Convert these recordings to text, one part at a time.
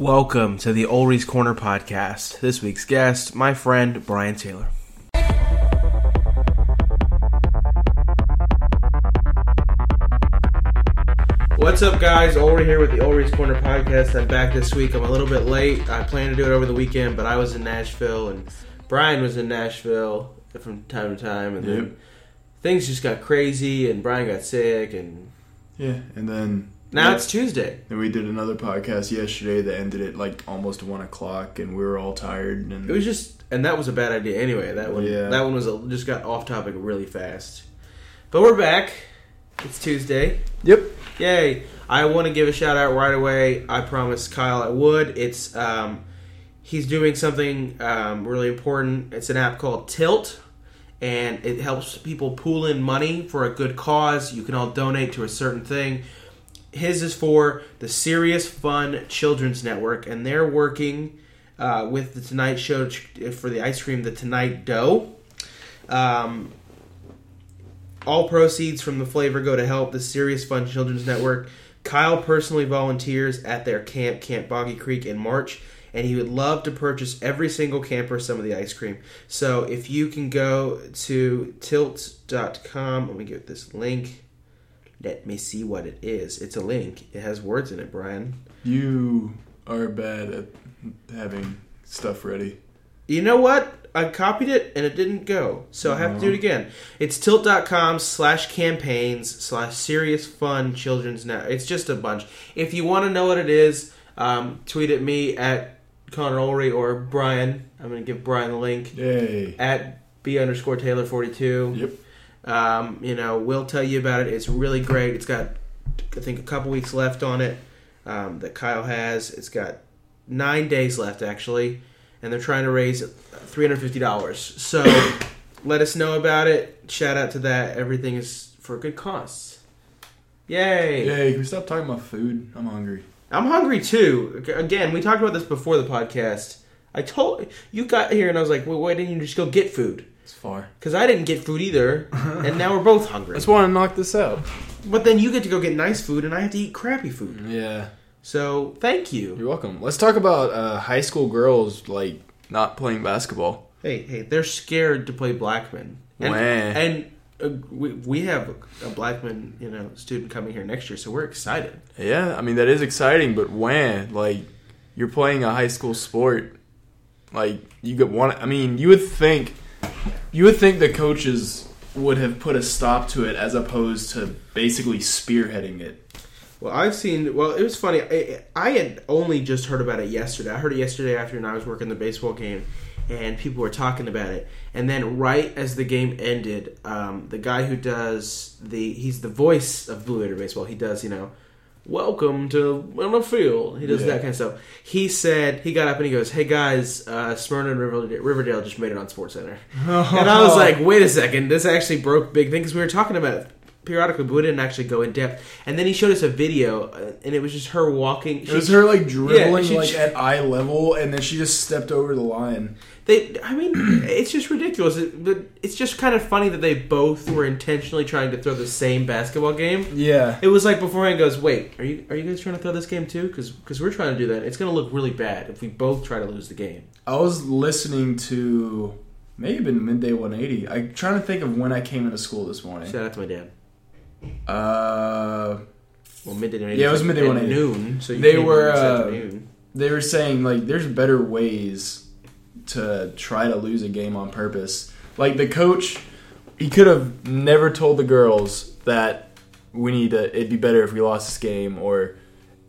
Welcome to the Ulrich's Corner podcast. This week's guest, my friend Brian Taylor. What's up, guys? Ulrich here with the Ulrich's Corner podcast. I'm back this week. I'm a little bit late. I planned to do it over the weekend, but I was in Nashville and Brian was in Nashville from time to time, and Yep. then things just got crazy, and Brian got sick, and Yeah, and then now yeah, it's Tuesday. And we did another podcast yesterday that ended at like almost one o'clock, and we were all tired. And It was just, and that was a bad idea anyway. That one, Yeah. that one was a, just got off topic really fast. But we're back. It's Tuesday. yep, Yay! I want to give a shout out right away. I promised Kyle I would. It's um, he's doing something um, really important. It's an app called Tilt, and it helps people pool in money for a good cause. You can all donate to a certain thing. His is for the Serious Fun Children's Network, and they're working uh, with the Tonight Show for the ice cream, the Tonight Dough. Um, all proceeds from the flavor go to help the Serious Fun Children's Network. Kyle personally volunteers at their camp, Camp Boggy Creek, in March, and he would love to purchase every single camper some of the ice cream. So if you can go to tilt.com, let me get this link. Let me see what it is. It's a link. It has words in it, Brian. you are bad at having stuff ready. You know what? I copied it and it didn't go. So I have to do it again. It's tilt.com slash campaigns slash serious fun children's net. It's just a bunch. If you want to know what it is, um, tweet at me at Connor Ulrey or Brian. I'm going to give Brian the link Yay! at B underscore Taylor 42. Yep. Um, you know, we'll tell you about it. It's really great. It's got, I think, a couple weeks left on it um, that Kyle has. It's got nine days left, actually, and they're trying to raise $350. So let us know about it. Shout out to that. Everything is for a good cause. Yay. Yay! Can we stop talking about food? I'm hungry. I'm hungry too. Again, we talked about this before the podcast. I told you got here and I was like, well, why didn't you just go get food? It's far. Because I didn't get food either, and now we're both hungry. Let's want to knock this out. But then you get to go get nice food, and I have to eat crappy food. Yeah, So thank you. you're welcome. Let's talk about uh, high school girls like not playing basketball. Hey, hey, they're scared to play Blackman, and Wah. and uh, we we have a Blackman, you know, student coming here next year, so we're excited. Yeah, I mean that is exciting, but when like you're playing a high school sport, like you get one. I mean, you would think you would think the coaches would have put a stop to it as opposed to basically spearheading it. Well, I've seen. Well, it was funny. I, I had only just heard about it yesterday. I heard it yesterday afternoon. I was working the baseball game, and people were talking about it. And then, right as the game ended, um, the guy who does the he's the voice of Blue Raider baseball. He does, you know, welcome to on the field. He does Yeah. that kind of stuff. He said he got up and he goes, "Hey guys, uh, Smyrna and Riverdale, Riverdale just made it on Sports Center." And I was like, wait a second, this actually broke big thing because we were talking about it periodically, but we didn't actually go in depth. And then he showed us a video, uh, and it was just her walking. It was her like dribbling she- like at eye level, and then she just stepped over the line. They, I mean, it's just ridiculous. It, but it's just kind of funny that they both were intentionally trying to throw the same basketball game. Yeah, It was like beforehand goes, wait, are you are you guys trying to throw this game too? Because we're trying to do that. It's going to look really bad if we both try to lose the game. I was listening to maybe been midday 180. I'm trying to think of when I came into school this morning. Shout out to my dad. Uh, Well, midday. Yeah, it was midday at 180. noon. So you They were, uh, they were saying like there's better ways to try to lose a game on purpose. Like the coach, he could have never told the girls that we need to. It'd be better if we lost this game, or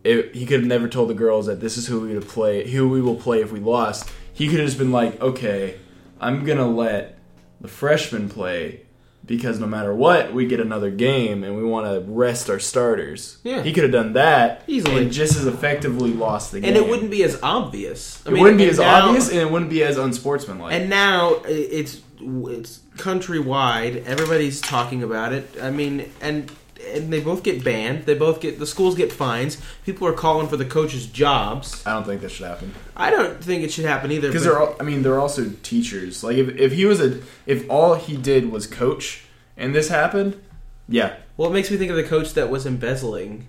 it, he could have never told the girls that this is who we would play, who we will play if we lost. He could have just been like, okay, I'm gonna let the freshmen play because no matter what, we get another game and we want to rest our starters. Yeah. he could have done that Easily. and just as effectively lost the game. And it wouldn't be as obvious. I It mean, wouldn't be as now- obvious, and it wouldn't be as unsportsmanlike. And now it's it's countrywide. Everybody's talking about it. I mean, and and they both get banned. They both get the schools get fines. People are calling for the coaches' jobs. I don't think that should happen I don't think it should happen either. because they're. All, I mean, they're also teachers. Like if if he was a if all he did was coach and this happened, yeah, well, it makes me think of the coach that was embezzling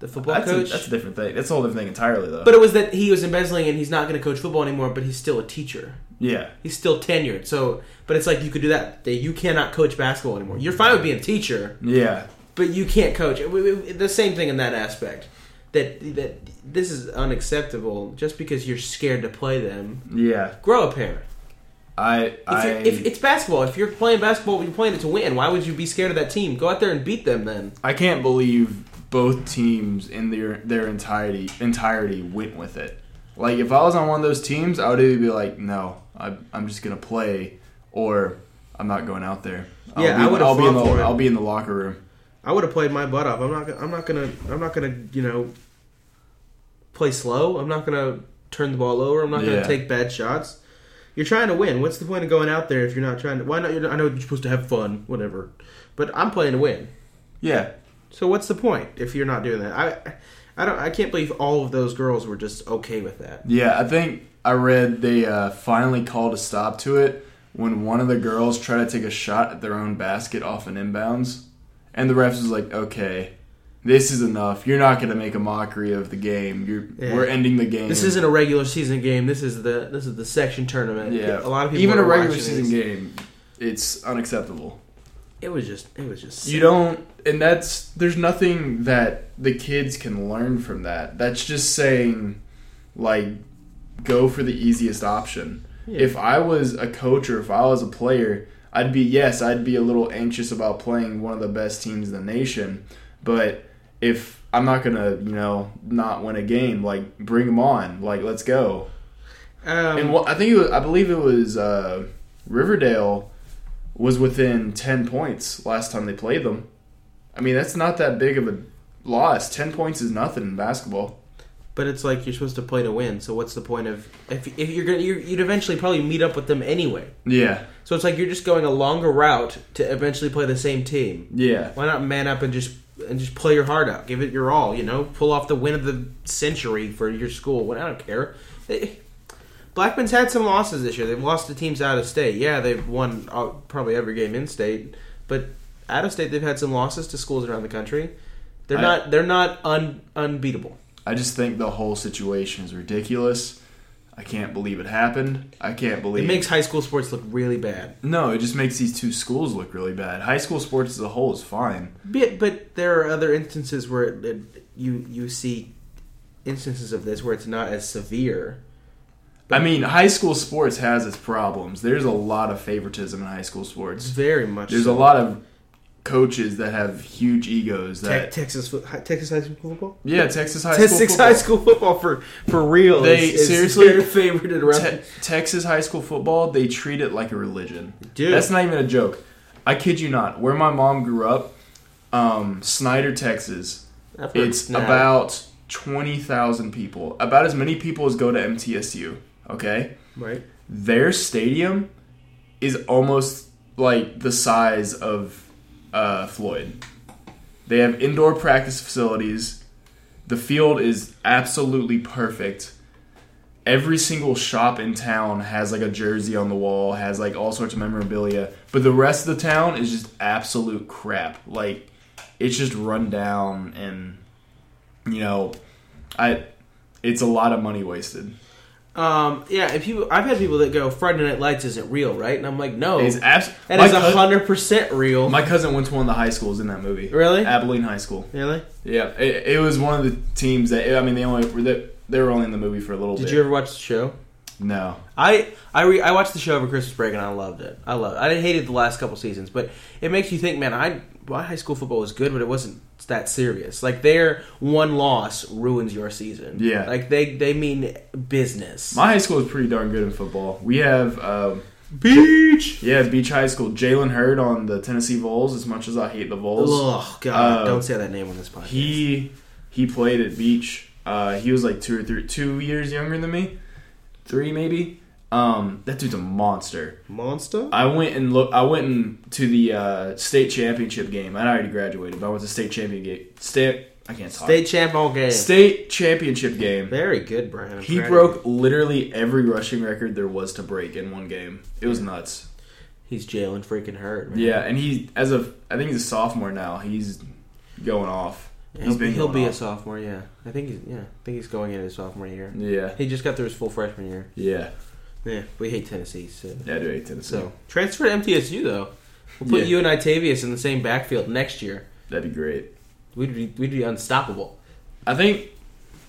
the football That's a, coach. that's a different thing. That's a whole different thing entirely, though. but it was that he was embezzling and he's not going to coach football anymore, but he's still a teacher. yeah, He's still tenured. So, but it's like you could do that. That you cannot coach basketball anymore. You're fine with being a teacher, yeah, but you can't coach. The same thing in that aspect. That that this is unacceptable. Just because you're scared to play them, yeah. grow a pair. I, If, I, if it's basketball, if you're playing basketball, you're playing it to win. Why would you be scared of that team? Go out there and beat them then. I can't believe both teams in their their entirety entirety went with it. Like if I was on one of those teams, I would either be like, no, I, I'm just gonna play, or I'm not going out there. I'll Yeah, be, I would've I'll be in the it. I'll be in the locker room. I would have played my butt off. I'm not. gonna- I'm not gonna. I'm not gonna. You know, play slow. I'm not gonna turn the ball over. I'm not gonna take bad shots. You're trying to win. What's the point of going out there if you're not trying to? Why not? You're, I know you're supposed to have fun, whatever. But I'm playing to win. Yeah, So what's the point if you're not doing that? I, I don't. I can't believe all of those girls were just okay with that. yeah. I think I read they uh, finally called a stop to it when one of the girls tried to take a shot at their own basket off an inbounds, and the refs was like, okay. This is enough. You're not going to make a mockery of the game. You're, Yeah. We're ending the game. This isn't a regular season game. This is the this is the section tournament. Yeah, a lot of people even a regular season these. game, it's unacceptable. It was just. It was just. You don't, and that's there's nothing that the kids can learn from that. That's just saying, like, go for the easiest option. Yeah. If I was a coach or if I was a player, I'd be yes, I'd be a little anxious about playing one of the best teams in the nation, but if I'm not gonna, you know, not win a game, like bring them on, like let's go. Um, And what I think it was, I believe it was uh, Riverdale was within ten points last time they played them. I mean, that's not that big of a loss. Ten points is nothing in basketball. But it's like you're supposed to play to win. So what's the point of if if you're gonna you're, you'd eventually probably meet up with them anyway. Yeah, So it's like you're just going a longer route to eventually play the same team. yeah, Why not man up and just and just play your heart out, give it your all. You know, pull off the win of the century for your school. I don't care. They, Blackman's had some losses this year. They've lost to teams out of state. Yeah, they've won uh, probably every game in state, but out of state they've had some losses to schools around the country. They're I- not they're not un, unbeatable. I just think the whole situation is ridiculous. I can't believe it happened. I can't believe It makes high school sports look really bad. no. It just makes these two schools look really bad. High school sports as a whole is fine. But, but there are other instances where it, it, you you see instances of this where it's not as severe. I mean, high school sports has its problems. There's a lot of favoritism in high school sports. very much. There's so. a lot of coaches that have huge egos Te- Texas Texas high school football. yeah texas high Texas school football. high school football for for real. They- is, seriously? very favorited around. Te- texas high school football they treat it like a religion Dude, that's not even a joke i kid you not where my mom grew up um, snyder texas it's snap. about 20000 people about as many people as go to mtsu okay right. their stadium is almost like the size of uh, Floyd. They have indoor practice facilities. The field is absolutely perfect. Every single shop in town has like a jersey on the wall, has like all sorts of memorabilia, but the rest of the town is just absolute crap. Like it's just run down and you know, I it's a lot of money wasted. Um, yeah, if you, I've had people that go Friday Night Lights isn't real, right? And I'm like, no, It's abs- that is hundred percent real. My cousin went to one of the high schools in that movie. really? Abilene High School. really? Yeah, it, it was one of the teams that I mean they only were they, they were only in the movie for a little Did bit. you ever watch the show? No. I I re, I watched the show over Christmas break and I loved it. I loved. It. I hated the last couple seasons, but it makes you think, man. I my high school football was good, but it wasn't that serious. Like their one loss ruins your season. Yeah. like they they mean business. My high school is pretty darn good in football. We have um, Beech. yeah Beech High School. Jalen Hurd on the Tennessee Vols. As much as I hate the Vols, Oh God! Uh, don't say that name on this podcast. he he played at Beech. Uh, he was like two or three two years younger than me, three maybe. Um, that dude's a monster. monster. I went and look. I went and to the uh, state championship game. I'd already graduated, but I went to state champion game. State. I can't talk. State champ all game. State championship game. Very good. I'm He broke literally every rushing record there was to break in one game. It was nuts. He's Jalen freaking Hurd. Man. Yeah, and he as of I think he's a sophomore now. He's going off. He'll, been he'll be a sophomore. Yeah, I think he's yeah. I think he's going into his sophomore year. Yeah, He just got through his full freshman year. yeah, Yeah, we hate Tennessee. So, yeah. I do hate Tennessee. so transfer to MTSU though. We'll put Yeah. you and I'Tavius in the same backfield next year. That'd be great. We'd be, we'd be unstoppable. I think,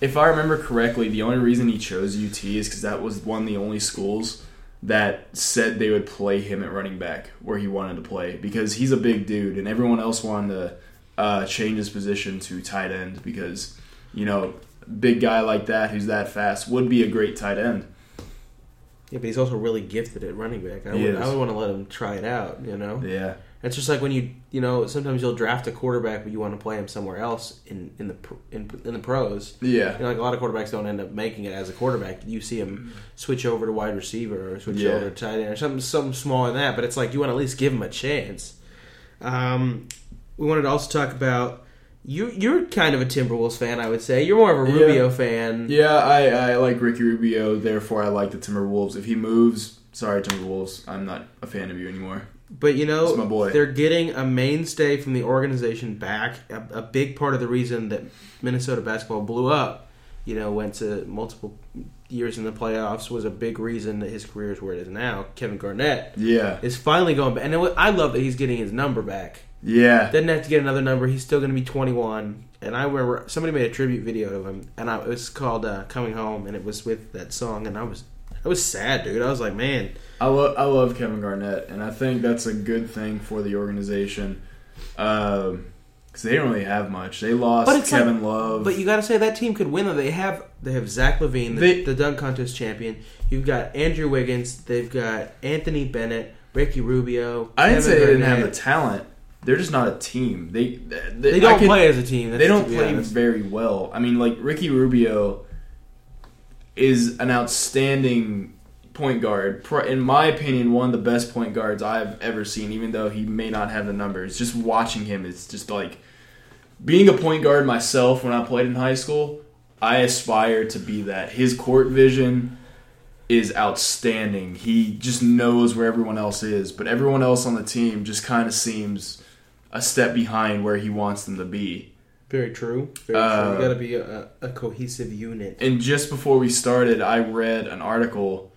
if I remember correctly, the only reason he chose UT is because that was one of the only schools that said they would play him at running back where he wanted to play because he's a big dude and everyone else wanted to uh, change his position to tight end because you know big guy like that who's that fast would be a great tight end. Yeah, but he's also really gifted at running back. I He would, is. I would want to let him try it out. You know, Yeah, it's just like when you you know sometimes you'll draft a quarterback, but you want to play him somewhere else in in the pr- in, in the pros. yeah, You know, like a lot of quarterbacks don't end up making it as a quarterback. You see him switch over to wide receiver or switch Yeah. over to tight end or something something small in that. But it's like you want to at least give him a chance. Um, we wanted to also talk about you. You're kind of a Timberwolves fan, I would say. You're more of a Yeah. Rubio fan. yeah. I, I like Ricky Rubio, therefore I like the Timberwolves. If he moves, sorry Timberwolves, I'm not a fan of you anymore. But you know, they're getting a mainstay from the organization back. A, a big part of the reason that Minnesota basketball blew up, you know, went to multiple years in the playoffs was a big reason that his career is where it is now. Kevin Garnett Yeah, is finally going back, and it I love that he's getting his number back. Yeah, Doesn't have to get another number. He's still going to be 21. And I remember somebody made a tribute video of him, and I, it was called uh, "Coming Home," and it was with that song, and I was, I was sad, dude. I was like, man, I love I love Kevin Garnett, and I think that's a good thing for the organization. because they don't really have much. They lost But it's Kevin Love. But you got to say that team could win. Though they have they have Zach LaVine, the, They- the dunk contest champion. You've got Andrew Wiggins. They've got Anthony Bennett, Ricky Rubio. I didn't say they didn't have the talent. They're just not a team. They they, They don't could- play as a team. They don't play honest. very well. I mean, like Ricky Rubio is an outstanding point guard. In my opinion, one of the best point guards I've ever seen. Even though he may not have the numbers, just watching him it's just like being a point guard myself. When I played in high school, I aspire to be that. His court vision is outstanding. He just knows where everyone else is, but everyone else on the team just kind of seems a step behind where he wants them to be. Very true. Very Uh, true. You got to be a, a cohesive unit. And just before we started, I read an article.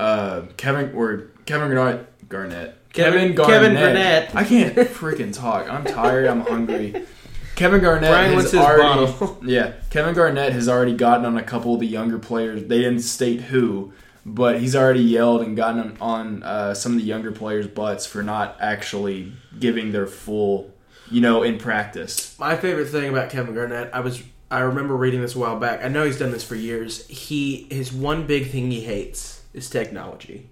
Uh, Kevin or Kevin Garnett, Garnett. Kevin- Kevin Garnett. Kevin Garnett. I can't freaking talk. I'm tired. I'm hungry. Kevin Garnett Brian has his already, yeah. Kevin Garnett has already gotten on a couple of the younger players. They didn't state who, but he's already yelled and gotten on, uh, some of the younger players' butts for not actually giving their full, you know, in practice. My favorite thing about Kevin Garnett, I was I remember reading this a while back. I know he's done this for years. He his one big thing he hates is technology.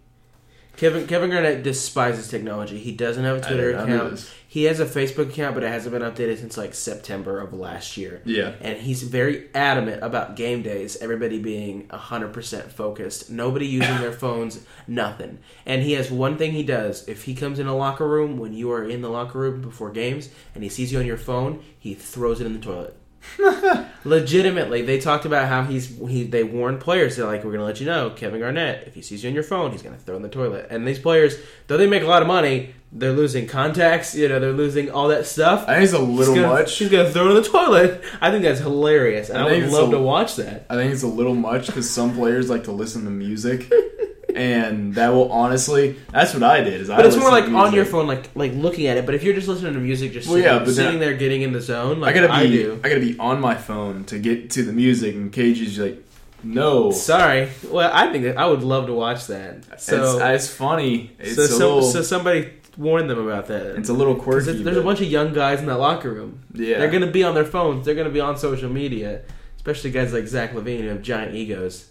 Kevin Kevin Garnett despises technology. He doesn't have a Twitter account. He has a Facebook account, but it hasn't been updated since like September of last year. Yeah. And he's very adamant about game days, everybody being 100% focused, nobody using their phones, nothing. And he has one thing he does. If he comes in a locker room when you are in the locker room before games and he sees you on your phone, he throws it in the toilet. Legitimately, they talked about how he's he they warned players they're like we're going to let you know Kevin Garnett if he sees you on your phone he's going to throw in the toilet. And these players though they make a lot of money, they're losing contacts, you know, they're losing all that stuff. I think it's a little She's gonna, much. He's gonna throw it in the toilet. I think that's hilarious, and I I, would love a- to watch that. I think it's a little much because some players like to listen to music, and that will honestly. That's what I did. Is I But it's more like on your phone, like like looking at it. But if you're just listening to music, just Well, sitting, yeah, but sitting there getting in the zone, I gotta I, be. do. I gotta be on my phone to get to the music, and KG is like, no. Sorry. Well, I think that I would love to watch that. So it's, it's funny. It's so, so, little. so somebody warned them about that. it's a little quirky. there's, there's a bunch of young guys in that locker room. Yeah. They're gonna be on their phones. They're gonna be on social media, especially guys like Zach LaVine who have giant egos.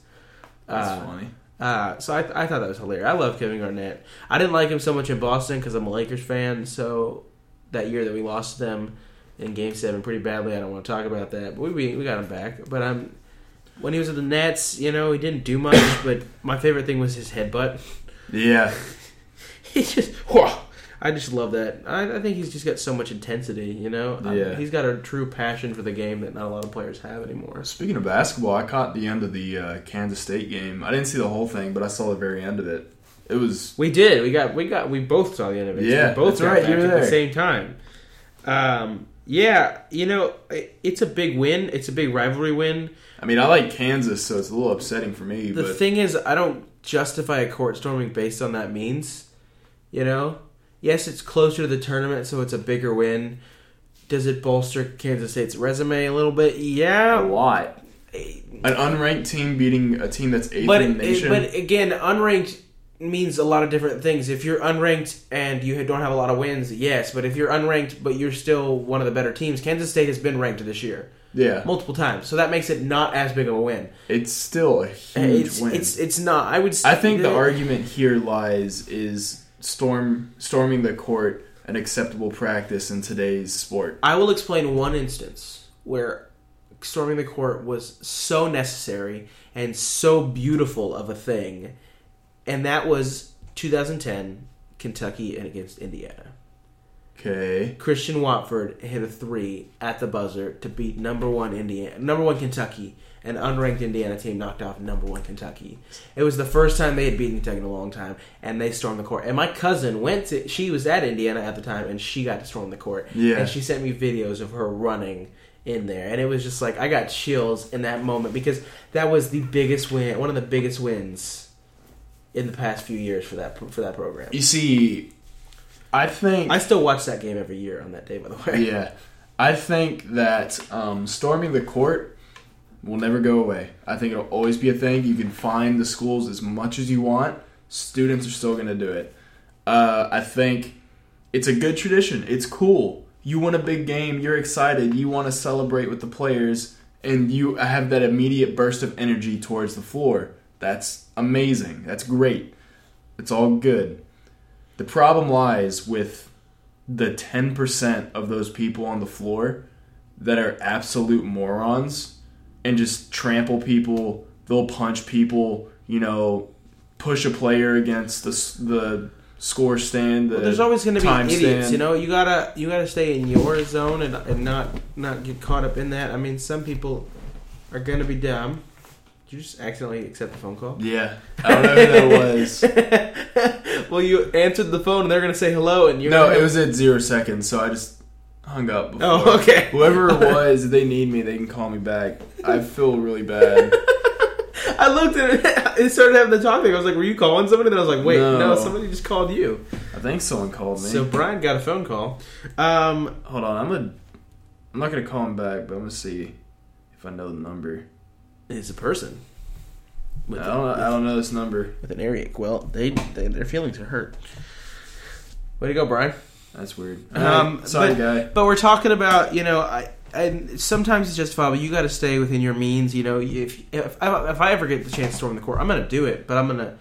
That's Uh, funny. Uh, so I, I thought that was hilarious. I love Kevin Garnett. I didn't like him so much in Boston because I'm a Lakers fan. So that year that we lost them in Game Seven pretty badly, I don't want to talk about that. But we we, we got him back. But I'm when he was at the Nets, you know, he didn't do much. but my favorite thing was his headbutt. Yeah. He just whoa. I just love that. I, I think he's just got so much intensity. You know, I- Yeah. he's got a true passion for the game that not a lot of players have anymore. Speaking of basketball, I caught the end of the uh, Kansas State game. I didn't see the whole thing, but I saw the very end of it. It was. We did. We got. We got. We both saw the end of it. Yeah, we both that's right, back you were at the same time. Um, Yeah, you know, it- it's a big win. It's a big rivalry win. I mean, I like Kansas, so it's a little upsetting for me. The but thing is, I don't justify a court storming based on that means. You know, yes, it's closer to the tournament, so it's a bigger win. Does it bolster Kansas State's resume a little bit? Yeah, a Yeah, lot. An unranked team beating a team that's eighth but in the nation. but again, unranked means a lot of different things. If you're unranked and you don't have a lot of wins, yes. But if you're unranked but you're still one of the better teams, Kansas State has been ranked this year yeah, multiple times, so that makes it not as big of a win. it's still a huge It's win. it's it's not. I would. I think the argument here lies is storm storming the court an acceptable practice in today's sport. I will explain one instance where storming the court was so necessary and so beautiful of a thing, and that was 2010 Kentucky and against Indiana. Okay. Christian Watford hit a three at the buzzer to beat number one Indiana, number one Kentucky, an unranked Indiana team knocked off number one Kentucky. It was the first time they had beaten Kentucky in a long time, and they stormed the court. And my cousin went to, she was at Indiana at the time, and she got to storm the court. Yeah. and she sent me videos of her running in there, and it was just like I got chills in that moment because that was the biggest win, one of the biggest wins in the past few years for that for that program. You see, I think I still watch that game every year on that day, by the way. yeah, I think that um, storming the court will never go away. I think it'll always be a thing. You can find the schools as much as you want. Students are still going to do it. Uh, I think it's a good tradition. It's cool. You win a big game. You're excited. You want to celebrate with the players, and you have that immediate burst of energy towards the floor. That's amazing. That's great. It's all good. The problem lies with the 10% of those people on the floor that are absolute morons and just trample people. They'll punch people, you know, push a player against the, the score stand. The Well, there's always going to be idiots, stand. you know. You gotta you gotta stay in your zone and, and not not get caught up in that. I mean, some people are going to be dumb. Did you just accidentally accept the phone call? Yeah. I don't know who that was. well, you answered the phone and they're going to say hello, and you're no, gonna- it was at zero seconds, so I just hung up. Before. Oh, okay. Whoever it was, if they need me, they can call me back. I feel really bad. I looked at it. It started having the thing. I was like, "Were you calling somebody?" Then I was like, "Wait, no, No. somebody just called you." I think someone called me. So Brian got a phone call. Um, Hold on, I'm gonna. I'm not gonna call him back, but I'm gonna see if I know the number. it's a person. I don't. I don't know this number. with an area. Well, they, they their feelings are hurt. Way to go, Brian. That's weird. Um, Alright, sorry, but, guy. But we're talking about you know, I and sometimes it's justifiable. You got to stay within your means. You know, if if I, if I ever get the chance to storm the court, I'm gonna do it. But I'm gonna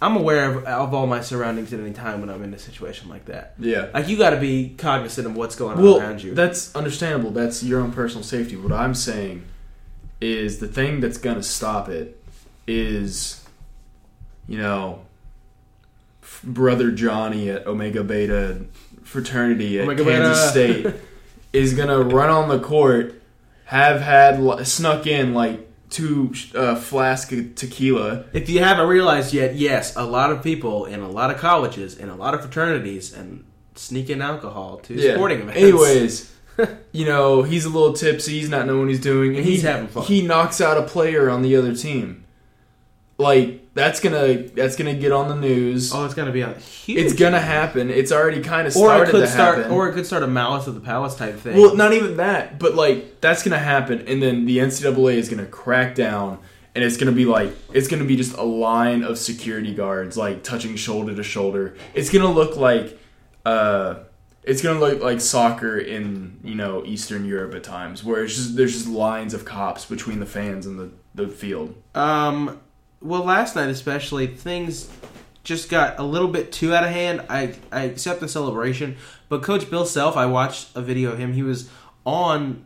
I'm aware of, of all my surroundings at any time when I'm in a situation like that. Yeah. Like you got to be cognizant of what's going on Well, around you. that's understandable. That's your own personal safety. What I'm saying is the thing that's gonna stop it is, you know, brother Johnny at Omega Beta fraternity at Kansas. State is gonna run on the court, have had snuck in like two uh, flask of tequila. If you haven't realized yet, yes, a lot of people in a lot of colleges and a lot of fraternities and sneak in alcohol to sporting events. Anyways, you know he's a little tipsy. He's not knowing what he's doing, and He's he, having fun. He knocks out a player on the other team. Like that's gonna that's gonna get on the news. oh, it's gonna be a huge. it's gonna happen. It's already kind of or started it could to start, happen. or it could start a malice of the palace type thing. well, not even that, but like that's gonna happen, and then the NCAA is gonna crack down, and it's gonna be like it's gonna be just a line of security guards like touching shoulder to shoulder. It's gonna look like. uh it's gonna look like soccer in you know Eastern Europe at times, where it's just there's just lines of cops between the fans and the, the field. Um, well, last night especially, things just got a little bit too out of hand. I I accept the celebration, but Coach Bill Self, I watched a video of him. He was on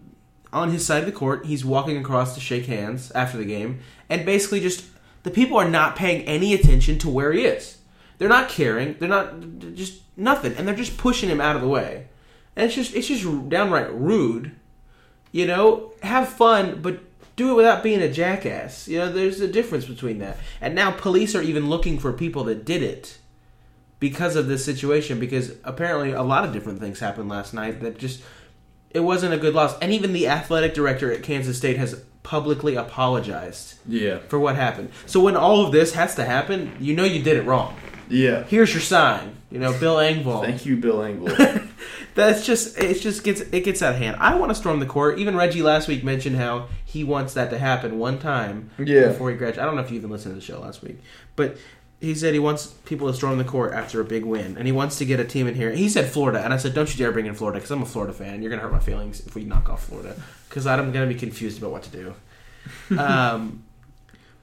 on his side of the court. He's walking across to shake hands after the game, and basically just the people are not paying any attention to where he is. They're not caring. They're not just nothing, and they're just pushing him out of the way. And it's just it's just downright rude. You know, have fun, but do it without being a jackass. You know, there's a difference between that. And now police are even looking for people that did it because of this situation. Because apparently, a lot of different things happened last night that just It wasn't a good loss, and even the athletic director at Kansas State has publicly apologized Yeah. for what happened. So when all of this has to happen, you know you did it wrong. Yeah. Here's your sign. You know, Bill Engvall. Thank you, Bill Engvall. That's just it. Just gets it gets out of hand. I want to storm the court. Even Reggie last week mentioned how he wants that to happen one time Yeah. before he graduates. I don't know if you even listened to the show last week, but he said he wants people to storm the court after a big win, and he wants to get a team in here. He said Florida, and I said, "Don't you dare bring in Florida, because I'm a Florida fan. You're gonna hurt my feelings if we knock off Florida, because I'm gonna be confused about what to do." um,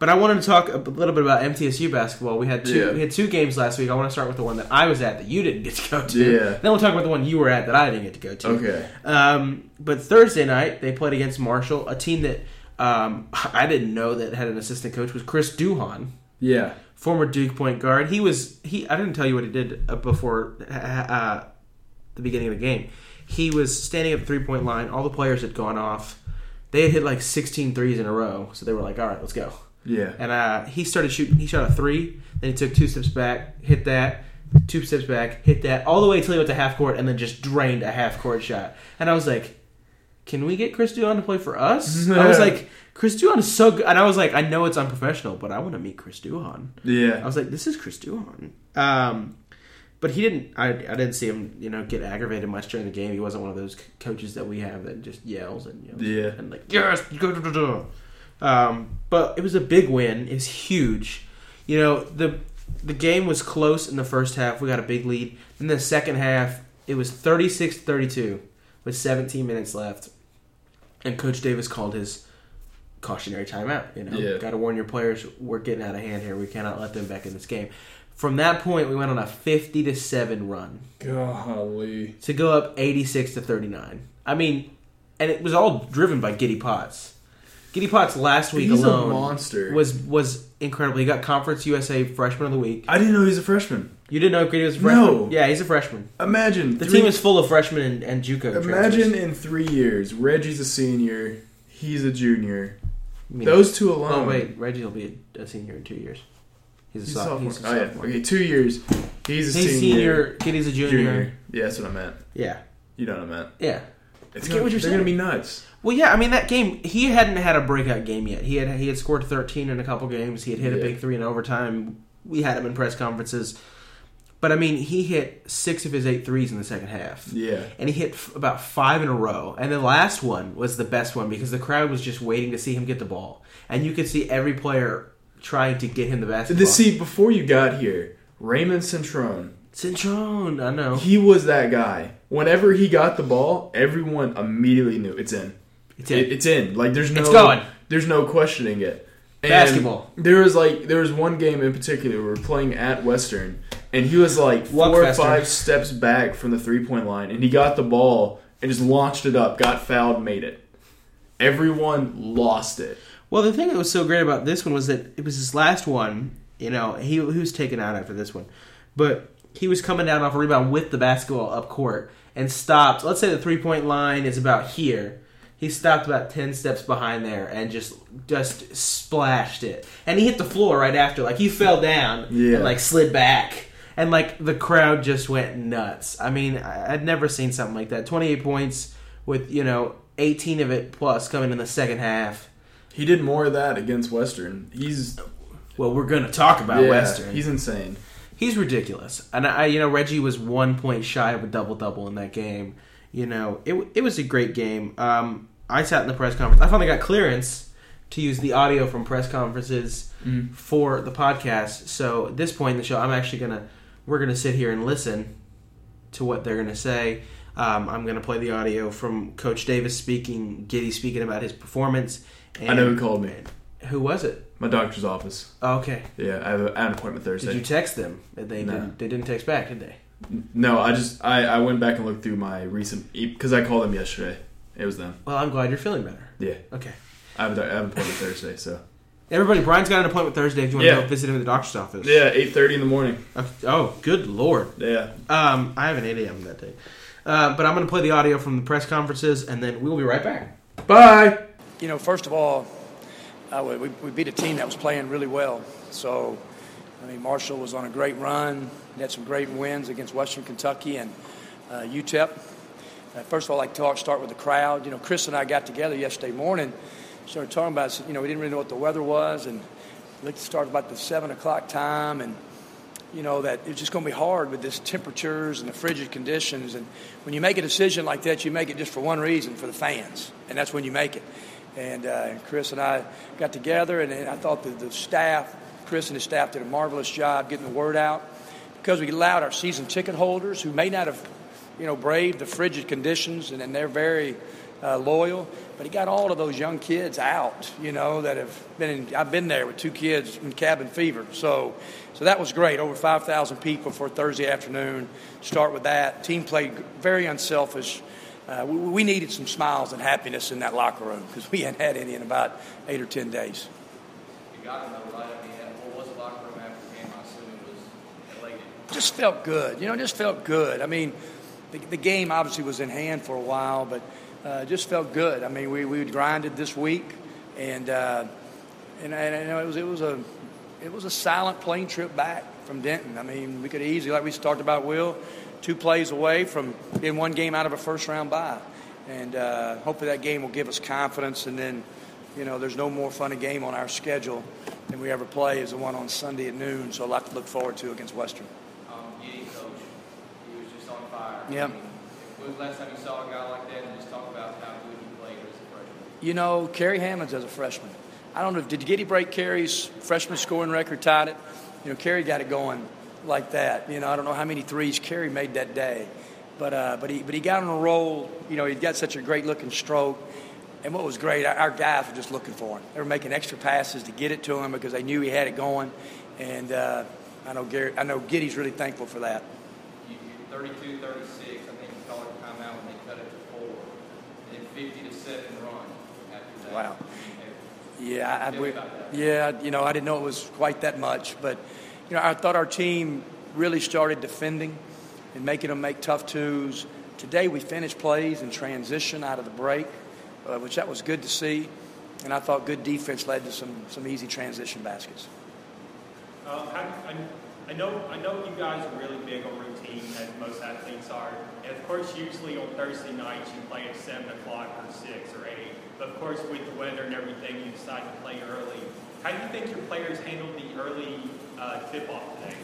but I wanted to talk a little bit about MTSU basketball. We had two. Yeah. We had two games last week. I want to start with the one that I was at that you didn't get to go to. Yeah. Then we'll talk about the one you were at that I didn't get to go to. okay. Um, but Thursday night they played against Marshall, a team that um, I didn't know that had an assistant coach was Chris Duhon, Yeah. former Duke point guard. He was he. I didn't tell you what he did uh, before uh, uh, the beginning of the game. He was standing at the three point line. All the players had gone off. They had hit like 16 threes in a row, so they were like, "All right, let's go." Yeah. And uh, he started shooting. He shot a three. Then he took two steps back, hit that. Two steps back, hit that all the way until he went to half court, and then just drained a half court shot. And I was like, "Can we get Chris Duhon to play for us?" I was like, "Chris Duhon is so good," and I was like, "I know it's unprofessional, but I want to meet Chris Duhon." I was like, "This is Chris Duhon." Um, but he didn't. I, I didn't see him, you know, get aggravated much during the game. He wasn't one of those coaches that we have that just yells and yells Yeah. and like yes. Um, but it was a big win. It's huge. You know the the game was close in the first half. We got a big lead. In the second half, it was 36-32 with 17 minutes left, and Coach Davis called his cautionary timeout. You know, Yeah. got to warn your players. We're getting out of hand here. We cannot let them back in this game. From that point, we went on a 50 to seven run Golly. to go up 86 to 39. I mean, and it was all driven by Giddy Potts. Giddy Potts last week He's alone a monster. was was incredible. He got Conference USA Freshman of the Week. I didn't know he's a freshman. You didn't know Giddy was a freshman? No. Yeah, he's a freshman. Imagine The three- team is full of freshmen and, and JUCO. Imagine transfers. in three years, Reggie's a senior, he's a junior. Mean, Those two oh, alone. Oh wait, Reggie will be a, a senior in two years. He's a, He's soph- sophomore. he's a oh yeah. Okay, two years. He's a senior. He's senior. senior. Giddy's a junior. Junior. Yeah, that's what I meant. Yeah, You know what I meant. yeah. It's I get gonna, what you're they're saying. gonna be nuts. Well, yeah, I mean that game. He hadn't had a breakout game yet. He had he had scored 13 in a couple games. He had hit a big three in overtime. We had him in press conferences, but I mean he hit six of his eight threes in the second half, Yeah. and he hit f- about five in a row. And the last one was the best one because the crowd was just waiting to see him get the ball, and you could see every player trying to get him the basketball. See before you got here, Raymond Cintron. Cintron, I know. He was that guy. Whenever he got the ball, everyone immediately knew it's in. It's It- in. it's in. Like there's no It's going. There's no questioning it. And Basketball. There was like there was one game in particular we were playing at Western, and he was like four or Luckfester. five steps back from the three point line, and he got the ball and just launched it up, got fouled, made it. Everyone lost it. Well, the thing that was so great about this one was that it was his last one. You know, he, he was taken out after this one, but he was coming down off a rebound with the basketball up court and stopped. Let's say the three point line is about here. He stopped about ten steps behind there and just just splashed it, and he hit the floor right after. Like he fell down Yeah. and like slid back, and like the crowd just went nuts. I mean, I'd never seen something like that. Twenty eight points with you know eighteen of it plus coming in the second half. He did more of that against Western. He's Well, we're going to talk about yeah, Western. He's insane. He's ridiculous, and I, you know, Reggie was one point shy of a double double in that game. You know, it it was a great game. Um, I sat in the press conference. I finally got clearance to use the audio from press conferences for the podcast. So at this point in the show, I'm actually gonna we're gonna sit here and listen to what they're gonna say. Um, I'm gonna play the audio from Coach Davis speaking, Giddy speaking about his performance. And, I know who called me. Who was it? My doctor's office. Oh, okay. Yeah, I have, a, I have an appointment Thursday. Did you text them? They No. didn't. They didn't text back, did they? No, I just I, I went back and looked through my recent because I called them yesterday. It was them. Well, I'm glad you're feeling better. Yeah, Okay. I have, a, I have an appointment Thursday. So Everybody, Brian's got an appointment Thursday if you want to go visit him at the doctor's office. yeah, eight thirty in the morning. Okay. Oh, good lord. Yeah, Um, I have an 8 a.m. that day. Uh, but I'm going to play the audio from the press conferences, and then we'll be right back. bye. You know, first of all, uh, we, we- we beat a team that was playing really well. So, I mean, Marshall was on a great run. They had some great wins against Western Kentucky and uh, UTEP. Uh, first of all, I like to start with the crowd. You know, Chris and I got together yesterday morning, started talking about, you know, we didn't really know what the weather was, and let's start about the 7 o'clock time, and, you know, that it's just going to be hard with this temperatures and the frigid conditions. And when you make a decision like that, you make it just for one reason, for the fans, and that's when you make it. And uh, Chris and I got together, and, and I thought that the staff, Chris and his staff, did a marvelous job getting the word out because we allowed our season ticket holders who may not have you know, braved the frigid conditions, and, and they're very uh, loyal. But he got all of those young kids out, you know, that have been in. I've been there with two kids in cabin fever, so so that was great. Over 5,000 people for Thursday afternoon. Start with that. Team played very unselfish. Uh, we, we, needed some smiles and happiness in that locker room because we hadn't had any in about eight or ten days. You got to know, right? I mean, what was the locker room after the game? I assume it was elated. Just felt good. You know, just felt good. I mean the, the game obviously was in hand for a while, but uh, just felt good. I mean, we, we grinded this week, and uh, and, and you know, it was it was a it was a silent plane trip back from Denton. I mean, we could easily, like we talked about, Will, two plays away from getting one game out of a first round bye, and uh, hopefully that game will give us confidence. And then, you know, there's no more fun a game on our schedule than we ever play is the one on Sunday at noon. So a lot to look forward to against Western. Yeah. When was the last time you saw a guy like that and just talk about how good he played as a freshman? You know, Kerry Hammonds as a freshman. I don't know, did Giddy break Kerry's freshman scoring record, tied it? You know, Kerry got it going like that. You know, I don't know how many threes Kerry made that day. But, uh, but, he, but he got on a roll. You know, he got such a great looking stroke. And what was great, our guys were just looking for him. They were making extra passes to get it to him because they knew he had it going. And uh, I know Gary, I know Giddy's really thankful for that. 32 36, I think he called a timeout when they cut it to four. And then 50 to 7 run after that. Wow. Yeah, I, we, yeah, you know, I didn't know it was quite that much, but you know, I thought our team really started defending and making them make tough twos. Today we finished plays and transition out of the break, uh, which that was good to see, and I thought good defense led to some some easy transition baskets. Um, I, I know, I know you guys are really big on as most athletes are. And of course, usually on Thursday nights you play at 7 o'clock or 6 or 8. But of course, with the weather and everything, you decide to play early. How do you think your players handled the early uh, tip-off today?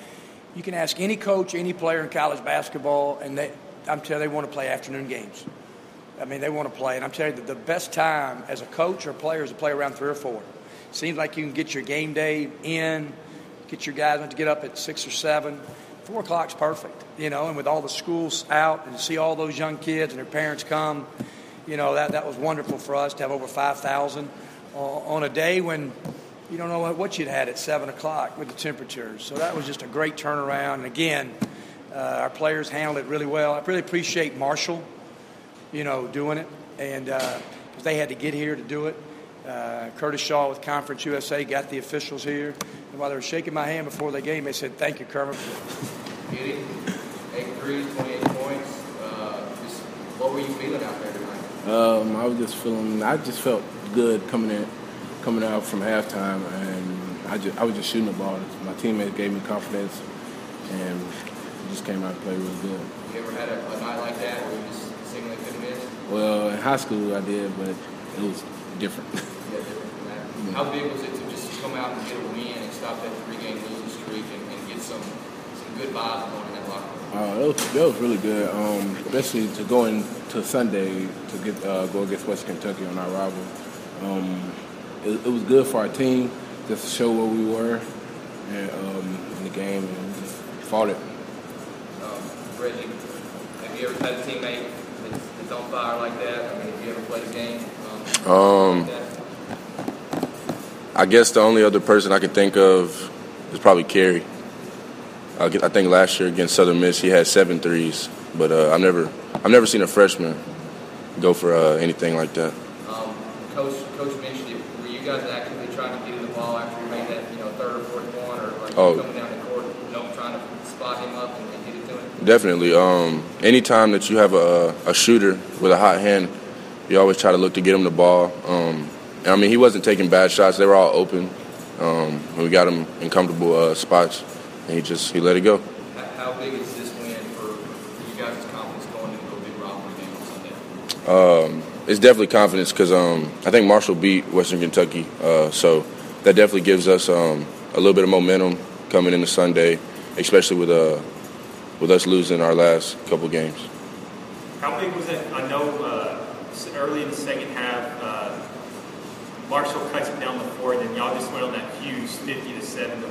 You can ask any coach, any player in college basketball, and they, I'm telling you, they want to play afternoon games. I mean, they want to play. And I'm telling you, the best time as a coach or player is to play around 3 or 4. Seems like you can get your game day in – get your guys to get up at six or seven. Four o'clock's perfect, you know, and with all the schools out and see all those young kids and their parents come, you know, that, that was wonderful for us to have over 5,000 on a day when you don't know what you'd had at 7 o'clock with the temperatures. So that was just a great turnaround. And again, uh, our players handled it really well. I really appreciate Marshall, you know, doing it, and because uh, they had to get here to do it. Uh, Curtis Shaw with Conference USA got the officials here. And while they were shaking my hand before the game, they said, Thank you, Kermit. Giddy, eight threes, 28 points. Uh, just, what were you feeling out there tonight? Um, I was just feeling, I just felt good coming in, coming out from halftime, and I, just, I was just shooting the ball. My teammates gave me confidence, and just came out and played really good. You ever had a, a night like that where you just seemingly couldn't miss? Well, in high school I did, but it was different. yeah, different How big was it to just come out and get a win and stop that three-game losing streak and, and get some some good vibes going in that locker room? Uh, that, was, that was really good, um, especially to go into Sunday to get uh, go against West Kentucky on our rival. Um, it, it, was good for our team just to show where we were and, um, in the game and just fought it. Um, Reggie, have you ever had a teammate that's, that's on fire like that? I mean, have you ever played a game? Um, I guess the only other person I can think of is probably Kerry. I think last year against Southern Miss he had seven threes, but uh, I've never I've never seen a freshman go for uh, anything like that. Um, Coach Coach mentioned it. Were you guys actively trying to get in the ball after you made that you know third or fourth one, or like oh. coming down the court, you know, trying to spot him up and, and get it to him? Definitely. Um, anytime that you have a, a shooter with a hot hand you always try to look to get him the ball. Um, I mean, he wasn't taking bad shots; they were all open. Um, we got him in comfortable uh, spots, and he just he let it go. How big is this win for you guys' confidence going into a big rivalry game on Sunday? Um, it's definitely confidence because um, I think Marshall beat Western Kentucky, uh, so that definitely gives us um, a little bit of momentum coming into Sunday, especially with uh, with us losing our last couple games. How big was it? I know early in the second half, uh, Marshall cuts it down the floor, and y'all just went on that huge 50 to 7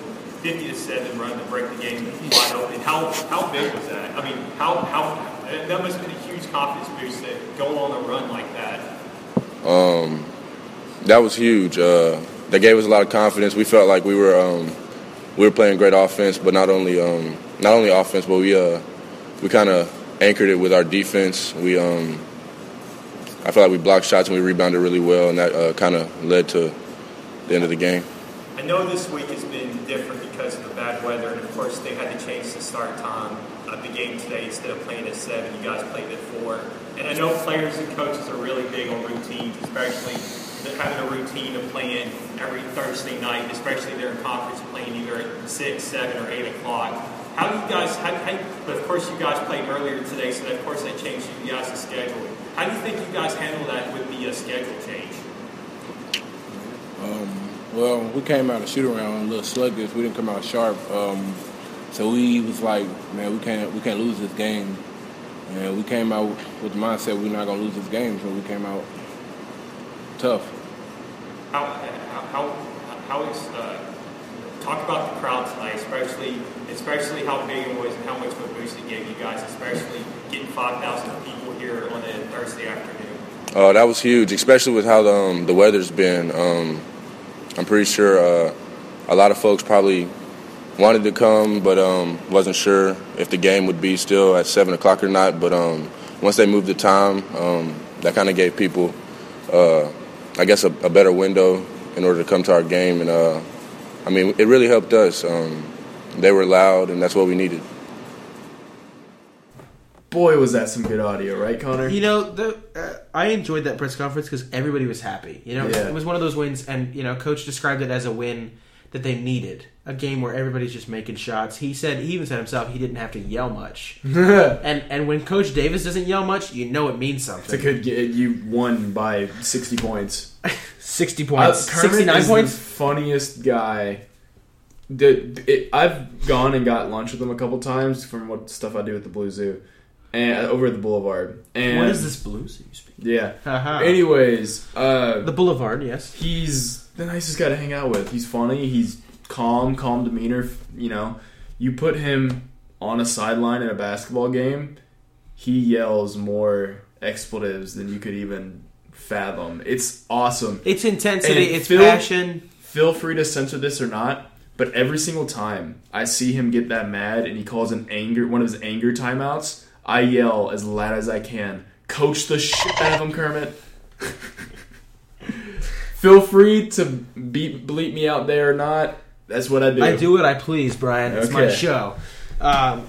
50 to 7 run to break the game wide open. How, how big was that? I mean, how, how that must have been a huge confidence boost to go on a run like that. Um, that was huge. Uh, that gave us a lot of confidence. We felt like we were um, we were playing great offense, but not only um, not only offense, but we uh, we kind of anchored it with our defense. We um, I feel like we blocked shots and we rebounded really well, and that uh, kind of led to the end of the game. I know this week has been different because of the bad weather, and of course they had to change the start time of the game today. Instead of playing at seven, you guys played at four. And I know players and coaches are really big on routines, especially having a routine of playing every Thursday night, especially during conference playing either at six, seven, or eight o'clock. How do you guys? How, how, but of course, you guys played earlier today, so that, of course they changed you guys' schedule. How do you think you guys handle that with the uh, schedule change? Um, well, we came out of shoot around a little sluggish. We didn't come out sharp. Um, so we was like, man, we can't we can't lose this game. And we came out with the mindset we're not gonna lose this game, so we came out tough. How how how is uh, talk about the crowd tonight, especially especially how big it was and how much of a boost it gave you guys, especially getting five thousand people here on a Thursday afternoon. Oh, that was huge, especially with how the, um, the weather's been. Um, I'm pretty sure uh, a lot of folks probably wanted to come, but um, wasn't sure if the game would be still at seven o'clock or not. But um, once they moved the time, um, that kind of gave people, uh, I guess, a, a, better window in order to come to our game. And uh, I mean, it really helped us. Um, they were loud, and that's what we needed. Boy, was that some good audio, right, Connor? You know, the, uh, I enjoyed that press conference because everybody was happy. You know, yeah. it was one of those wins, and you know, coach described it as a win that they needed a game where everybody's just making shots. He said he even said himself he didn't have to yell much. and and when Coach Davis doesn't yell much, you know it means something. It's a good you won by sixty points. sixty points. Uh, Sixty nine points. funniest guy. It, I've gone and got lunch with him a couple times from what stuff I do at the Blue Zoo and uh, over at the Boulevard. And what is this Blue Zoo? Yeah. Uh-huh. Anyways, uh, the Boulevard. Yes. He's the nicest guy to hang out with. He's funny. He's calm, calm demeanor. You know, you put him on a sideline in a basketball game, he yells more expletives than you could even fathom. It's awesome. It's intensity. And it's feel, passion. Feel free to censor this or not, but every single time I see him get that mad and he calls an anger one of his anger timeouts, I yell as loud as I can. Coach the shit out of him, Kermit. Feel free to beat bleep me out there or not. That's what I do. I do what I please, Brian. It's okay. my show. Um,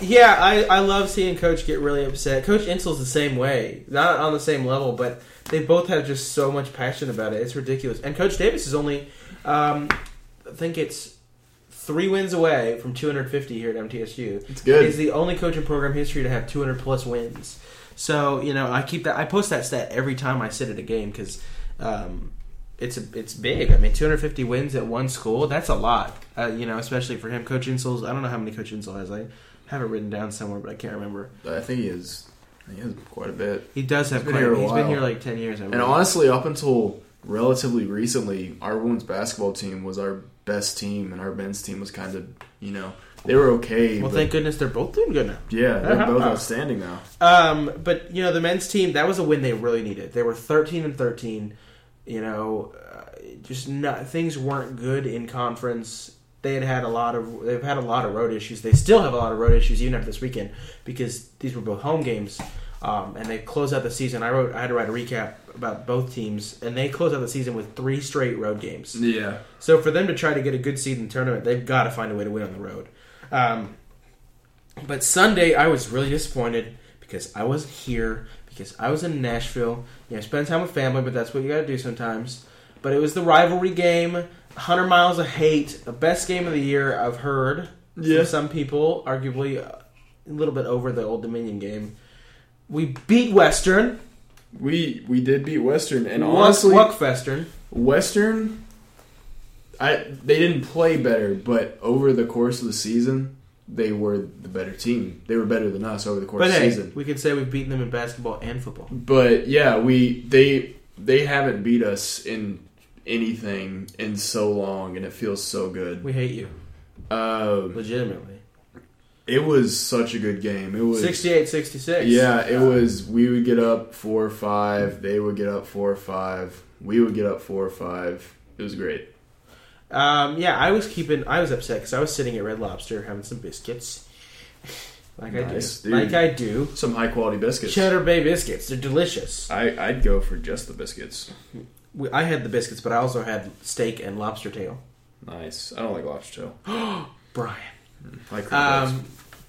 yeah, I, I love seeing Coach get really upset. Coach Insell's the same way, not on the same level, but they both have just so much passion about it. It's ridiculous. And Coach Davis is only, um, I think it's three wins away from 250 here at MTSU. It's good. He's the only coach in program history to have 200 plus wins. So you know, I keep that. I post that stat every time I sit at a game because um, it's a, it's big. I mean, 250 wins at one school. That's a lot. Uh, you know, especially for him. Coach Insell's. I don't know how many Coach Insel has. I have it written down somewhere, but I can't remember. I think he is. He has quite a bit. He does have. He's quite, been here. He's been here like 10 years. and honestly, up until relatively recently, our women's basketball team was our best team, and our men's team was kind of you know they were okay. Well, thank goodness they're both doing good now. Yeah, they're uh-huh. both outstanding now. Um, but you know the men's team that was a win they really needed. They were 13 and 13 you know, uh, just not things weren't good in conference. They had had a lot of they've had a lot of road issues. They still have a lot of road issues even after this weekend because these were both home games. Um, and they closed out the season. I wrote I had to write a recap about both teams, and they closed out the season with three straight road games. Yeah. So for them to try to get a good seed in the tournament, they've got to find a way to win on the road. Um, but Sunday, I was really disappointed because I wasn't here because I was in Nashville. You know, spend time with family, but that's what you got to do sometimes. But it was the rivalry game, 100 miles of hate, the best game of the year I've heard. Yeah. Some people, arguably uh, a little bit over the Old Dominion game. We beat Western. We we did beat Western, and Wuck- honestly, Wuckfestern. Western, I they didn't play better, but over the course of the season, they were the better team. They were better than us over the course But of the hey, season. we could say we've beaten them in basketball and football. But yeah, we they they haven't beat us in anything in so long, and it feels so good. We hate you, Um, legitimately. it was such a good game. It was 68 66. Yeah, it was. We would get up four or five. They would get up four or five. We would get up four or five. It was great. Um, yeah, I was keeping. I was upset because I was sitting at Red Lobster having some biscuits, like Nice, I do, dude. like I do. Some high quality biscuits. Cheddar Bay biscuits. They're delicious. I I'd go for just the biscuits. We- I had the biscuits, but I also had steak and lobster tail. Nice. I don't like lobster tail. Brian. Like Um,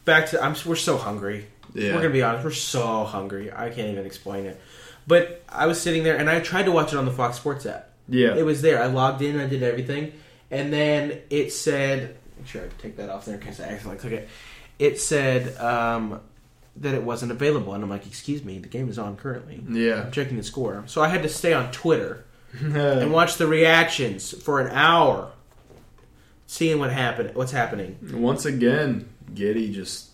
back to. I'm. We're so hungry. Yeah. We're gonna be honest. We're so hungry. I can't even explain it. But I was sitting there and I tried to watch it on the Fox Sports app. yeah. It was there. I logged in. I did everything, and then it said. Make sure I take that off there in case I accidentally click it. It said um, that it wasn't available, and I'm like, "Excuse me, the game is on currently." yeah. I'm checking the score, so I had to stay on Twitter and watch the reactions for an hour, seeing what happened, what's happening. Once again, Giddy just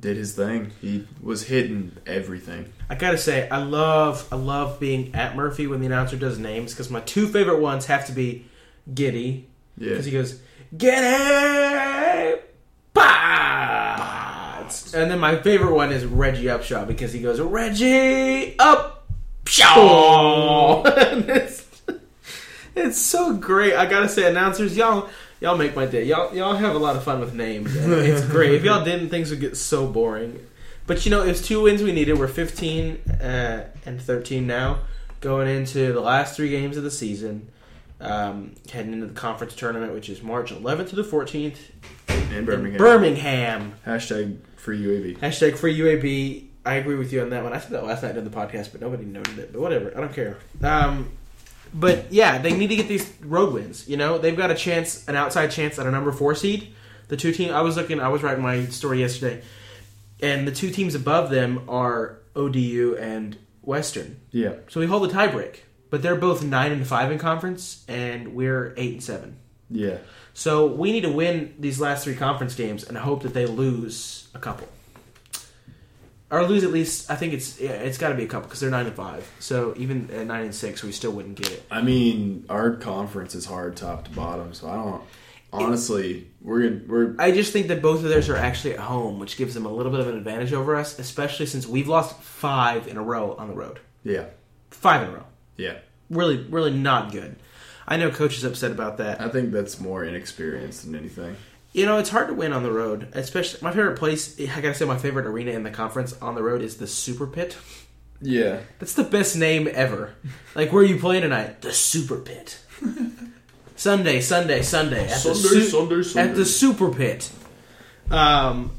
did his thing. He was hitting everything. I gotta say, I love, I love being at Murphy when the announcer does names because my two favorite ones have to be Giddy Yeah. because he goes Giddy, bah! and then my favorite one is Reggie Upshaw because he goes Reggie Upshaw. It's, it's so great. I gotta say, announcers, y'all. Y'all make my day. Y'all, y'all have a lot of fun with names. It's great. If y'all didn't, things would get so boring. But you know, it was two wins we needed. We're 15 uh, and 13 now, going into the last three games of the season, um, heading into the conference tournament, which is March 11th to the 14th In in Birmingham. Birmingham. Hashtag free UAB. Hashtag free UAB. I agree with you on that one. I said that last night in the podcast, but nobody noted it. But whatever, I don't care. Um, but yeah, they need to get these road wins. You know, they've got a chance, an outside chance at a number four seed. The two team. I was looking. I was writing my story yesterday, and the two teams above them are ODU and Western. Yeah. So we hold the tiebreak, but they're both nine and five in conference, and we're eight and seven. Yeah. So we need to win these last three conference games and hope that they lose a couple, or lose at least. I think it's yeah, it's got to be a couple because they're nine and five. So even at nine and six, we still wouldn't get it. I mean, our conference is hard top to bottom, so I don't. Honestly, we're gonna, we're I just think that both of theirs are actually at home, which gives them a little bit of an advantage over us, especially since we've lost five in a row on the road. yeah Five in a row. Yeah. Really, really not good. I know coach is upset about that. I think that's more inexperience than anything. You know, it's hard to win on the road. Especially my favorite place. I gotta say, my favorite arena in the conference on the road is the Super Pit. Yeah. That's the best name ever. Like, where are you playing tonight? The Super Pit. Sunday, Sunday, Sunday. At the Sunday, Sunday, Sunday. At the Super Pit. Um,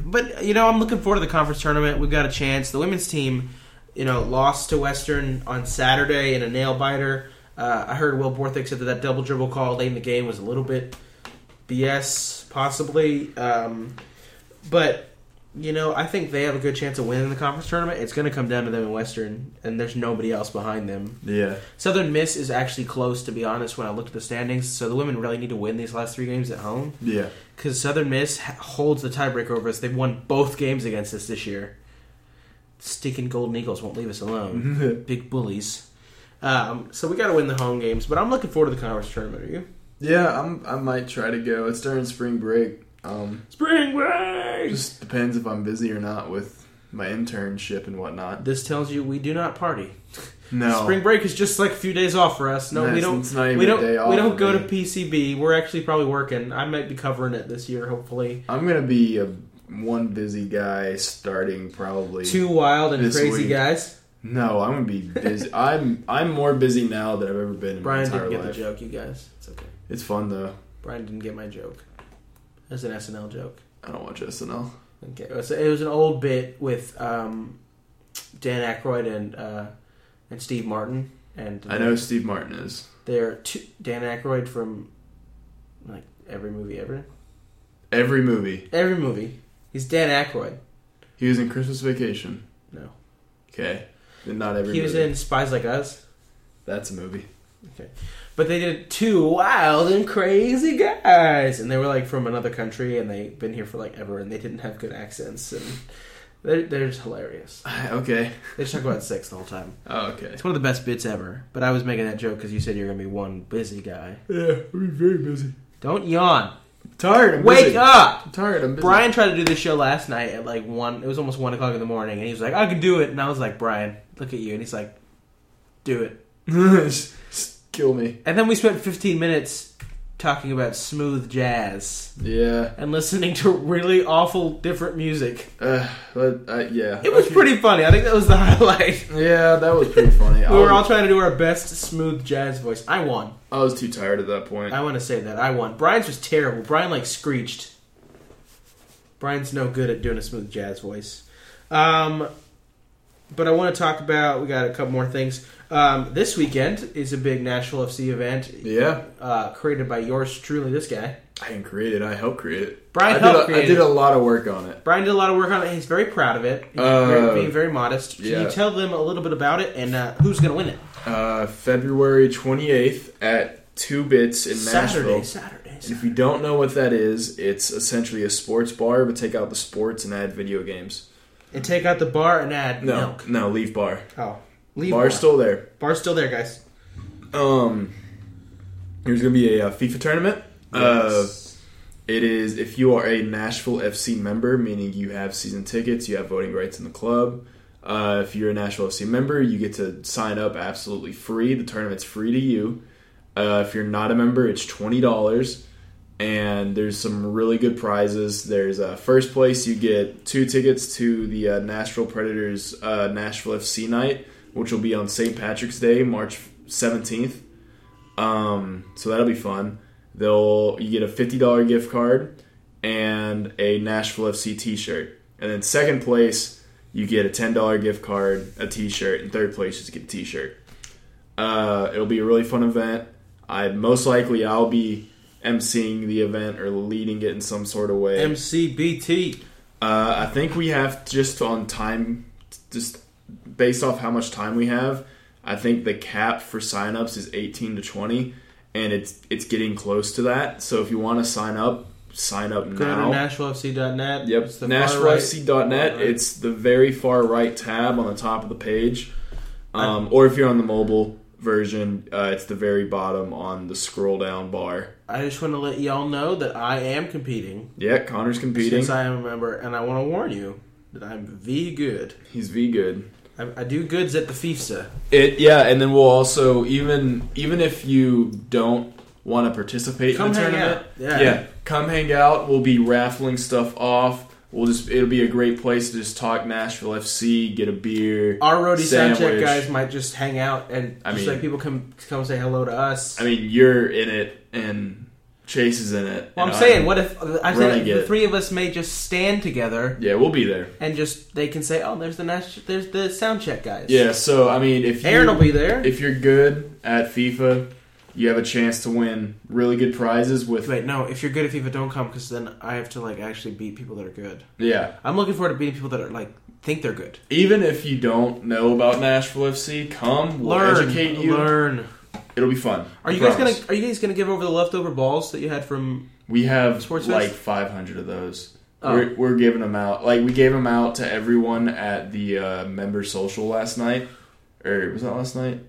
but, you know, I'm looking forward to the conference tournament. We've got a chance. The women's team, you know, lost to Western on Saturday in a nail biter. Uh, I heard Will Borthwick said that that double dribble call late in the game was a little bit BS, possibly. Um, but you know, I think they have a good chance of winning the conference tournament. It's going to come down to them in Western, and there's nobody else behind them. Yeah. Southern Miss is actually close, to be honest. When I looked at the standings, so the women really need to win these last three games at home Yeah. because Southern Miss holds the tiebreaker over us. They've won both games against us this year. Stinking Golden Eagles won't leave us alone. Big bullies. Um, so we got to win the home games, but I'm looking forward to the conference tournament. Are you? Yeah, I'm. I might try to go. It's during spring break. Um, Spring break. just depends if I'm busy or not with my internship and whatnot. This tells you we do not party. No. Spring break is just like a few days off for us. No, we don't. it's not even we don't. day off we don't go me. to PCB. We're actually probably working. I might be covering it this year, hopefully. I'm gonna be a one busy guy starting probably. Two wild and crazy week. guys. No, I'm gonna be busy. I'm I'm more busy now than I've ever been in Brian didn't get life. the joke, you guys. It's okay. It's fun though. Brian didn't get my joke. That's an SNL joke. I don't watch SNL. Okay, it was, it was an old bit with um, Dan Aykroyd and uh, and Steve Martin, and I know who Steve Martin is. they're two, Dan Aykroyd from like every movie ever. Every movie. Every movie, he's Dan Aykroyd. He was in Christmas Vacation. No, Okay. Not every. He was movie. in Spies Like Us. That's a movie. Okay. But they did two wild and crazy guys, and they were like from another country, and they've been here for like ever, and they didn't have good accents, and they're, they're just hilarious. Okay. They just talk about sex the whole time. Oh, okay. It's one of the best bits ever. But I was making that joke because you said you're gonna be one busy guy. Yeah, we're very busy. Don't yawn. Tired. I'm Wake busy. up. I'm tired. I'm busy. Brian tried to do this show last night at like one. It was almost one o'clock in the morning, and he was like, "I can do it." And I was like, "Brian, look at you," and he's like, "Do it." just, kill me. And then we spent 15 minutes talking about smooth jazz Yeah. and listening to really awful different music. Uh, but, uh, yeah. It was pretty funny. I think that was the highlight. Yeah, that was pretty funny. I, We were all trying to do our best smooth jazz voice. I won. I was too tired at that point. I want to say that I won. Brian's was terrible. Brian like screeched. Brian's no good at doing a smooth jazz voice. Um, but I want to talk about. We got a couple more things. Um, this weekend is a big Nashville FC event. Yeah. Uh, created by yours truly, this guy. I didn't create it. I helped create it. Brian I helped did, a, create I did a lot of work on it. Brian did a lot of work on it. He's very proud of it. He's Uh, very, being very modest. Can yeah. you tell them a little bit about it and uh, who's going to win it? Uh, February 28th at 2 Bits in Saturday, Nashville. Saturday. And if you don't know what that is, it's essentially a sports bar, but take out the sports and add video games. And take out the bar and add No, milk. no, leave bar. Oh, leave Bar's bar. still there. Bar's still there, guys. Um, there's gonna be a, uh FIFA tournament. Uh, it is if you are a Nashville FC member, meaning you have season tickets, you have voting rights in the club. Uh, if you're a Nashville FC member, you get to sign up absolutely free. The tournament's free to you. Uh, if you're not a member, it's twenty dollars, and there's some really good prizes. There's uh, first place, you get two tickets to the uh, Nashville Predators uh, Nashville FC night, which will be on St. Patrick's Day, March seventeenth. Um, so that'll be fun. They'll you get a fifty dollar gift card and a Nashville FC T shirt, and then second place you get a ten dollar gift card, a T shirt, and third place you just get a T shirt. Uh, it'll be a really fun event. I most likely I'll be emceeing the event or leading it in some sort of way. MCBT. Uh, I think we have just on time, just based off how much time we have. I think the cap for signups is 18 to 20, and it's it's getting close to that. So if you want to sign up, sign up Go now. to NashvilleFC.net. Yep, It's. NashvilleFC.net. right. It's the very far right tab on the top of the page. Um, or if you're on the mobile version, uh, it's the very bottom on the scroll down bar. I just want to let y'all know that I am competing. Yeah, Connor's competing. Since I am a member, and I want to warn you that I'm V good. He's V good. I, I do goods at the FIFSA. It yeah, and then we'll also even even if you don't want to participate Come in the tournament, out. Yeah. come hang out. We'll be raffling stuff off. We'll just it'll be a great place to just talk Nashville FC, get a beer. Our roadie sound check Sandwich. guys might just hang out and I just mean- like people come come say hello to us. I mean, you're in it and Chase is in it. well, I'm saying, what if I said the three of us may just stand together Yeah, we'll be there. and just they can say, "Oh, there's the Nash, there's the sound check guys." Yeah, so I mean, if Aaron will be there. if you're good at FIFA, you have a chance to win really good prizes with Wait, no. If you're good at FIFA, don't come because then I have to like actually beat people that are good. yeah. I'm looking forward to beating people that are like think they're good. Even if you don't know about Nashville FC, come. We'll learn, educate you. learn. It'll be fun. Are I you guys promise. gonna Are you guys gonna give over the leftover balls that you had from? We have Sports like 500 of those. Oh. We're, we're giving them out. Like we gave them out to everyone at the uh, member social last night, or was that last night?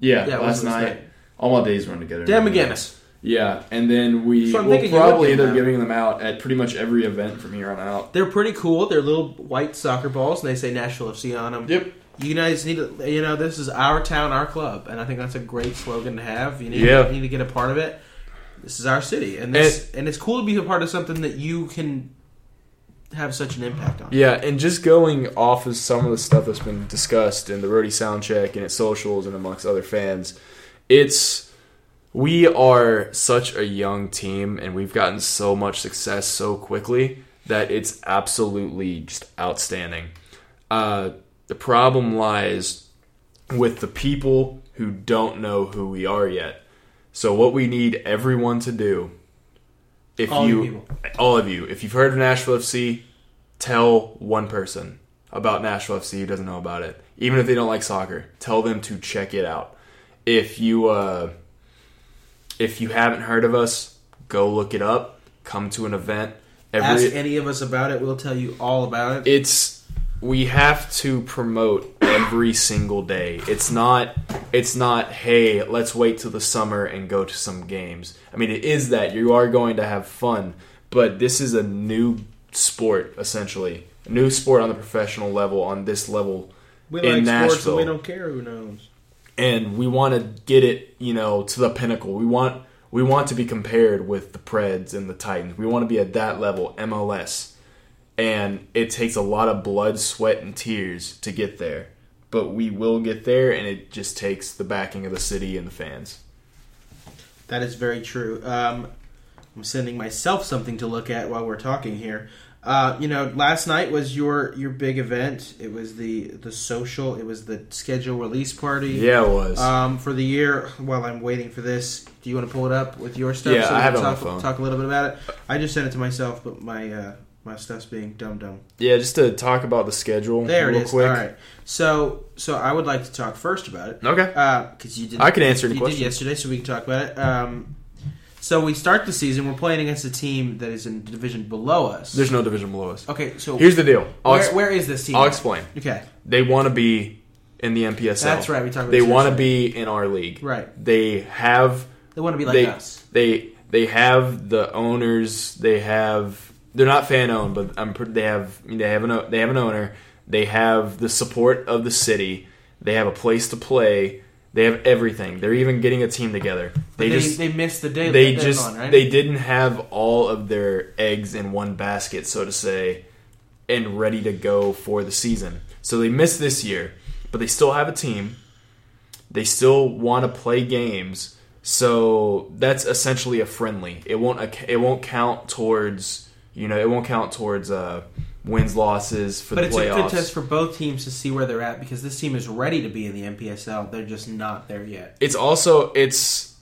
Yeah, Yeah, it last was last night. night. All my days run together. Dan. McGinnis. Yeah, and then we So I'm will thinking you would probably give end up out. giving them out at pretty much every event from here on out. They're pretty cool. They're little white soccer balls, and they say Nashville FC on them. Yep. You guys need to, you know, this is our town, our club, and I think that's a great slogan to have. You need, Yeah. you need to get a part of it. This is our city, and this, and, it's cool to be a part of something that you can have such an impact on. Yeah, and just going off of some of the stuff that's been discussed in the Roadie Soundcheck and its socials and amongst other fans, it's we are such a young team and we've gotten so much success so quickly that it's absolutely just outstanding. Uh, the problem lies with the people who don't know who we are yet. So what we need everyone to do if All you all of you, if you've heard of Nashville FC, tell one person. about Nashville FC who doesn't know about it. Even if they don't like soccer, tell them to check it out. If you uh, if you haven't heard of us, go look it up. Come to an event. Ask any of us about it. We'll tell you all about it. It's we have to promote every single day. It's not it's not hey, let's wait till the summer and go to some games. I mean, it is that you are going to have fun, but this is a new sport essentially. A new sport on the professional level on this level we in like sports and we don't care who knows. and we want to get it, you know, to the pinnacle. We want we want to be compared with the Preds and the Titans. We want to be at that level, MLS. And it takes a lot of blood, sweat, and tears to get there. But we will get there, and it just takes the backing of the city and the fans. That is very true. Um, I'm sending myself something to look at while we're talking here. Uh, you know, last night was your your big event. It was the the social. It was the schedule release party. Yeah, it was. Um, for the year. While I'm waiting for this, do you want to pull it up with your stuff? Yeah, we I have it on talk, my phone. Talk a little bit about it. I just sent it to myself, but my uh, my stuff's being dumb dumb. yeah, just to talk about the schedule There it real is. quick. All right. So so I would like to talk first about it. Okay. because you did. I can answer any you did yesterday, so we can talk about it. Um, so we start the season. We're playing against a team that is in the division below us. There's no division below us. okay. So Here's the deal. Where, ex- where is this team? I'll explain. Okay. They want to be in the NPSL. That's right, we talked about They want to be in our league. Right. They have They want to be like they us. they they have the owners. They have they're not fan owned, but I'm they have they have an they have an owner. They have the support of the city. They have a place to play. They have everything. They're even getting a team together. They, They, just they missed the day. they just deadline, right? they didn't have all of their eggs in one basket, so to say, and ready to go for the season. So they missed this year, but they still have a team. They still want to play games, so that's essentially a friendly. It won't it won't count towards you know it won't count towards uh, wins losses for but the it's playoffs. a good test for both teams to see where they're at because this team is ready to be in the NPSL. They're just not there yet. it's also it's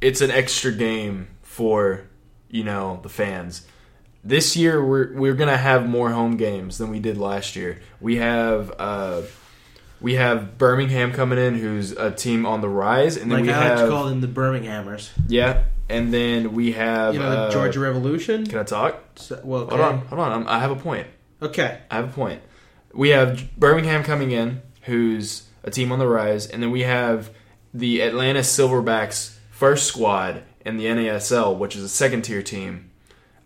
it's an extra game for you know the fans. This year we're we're gonna have more home games than we did last year. We have uh, we have Birmingham coming in, who's a team on the rise, and then Like we I like to call them the Birminghamers. yeah, and then we have You know the uh, Georgia Revolution. Can I talk? So- well, okay. Hold on, hold on. I'm, I have a point. Okay. I have a point. We have Birmingham coming in, who's a team on the rise, and then we have the Atlanta Silverbacks first squad in the NASL, which is a second tier team,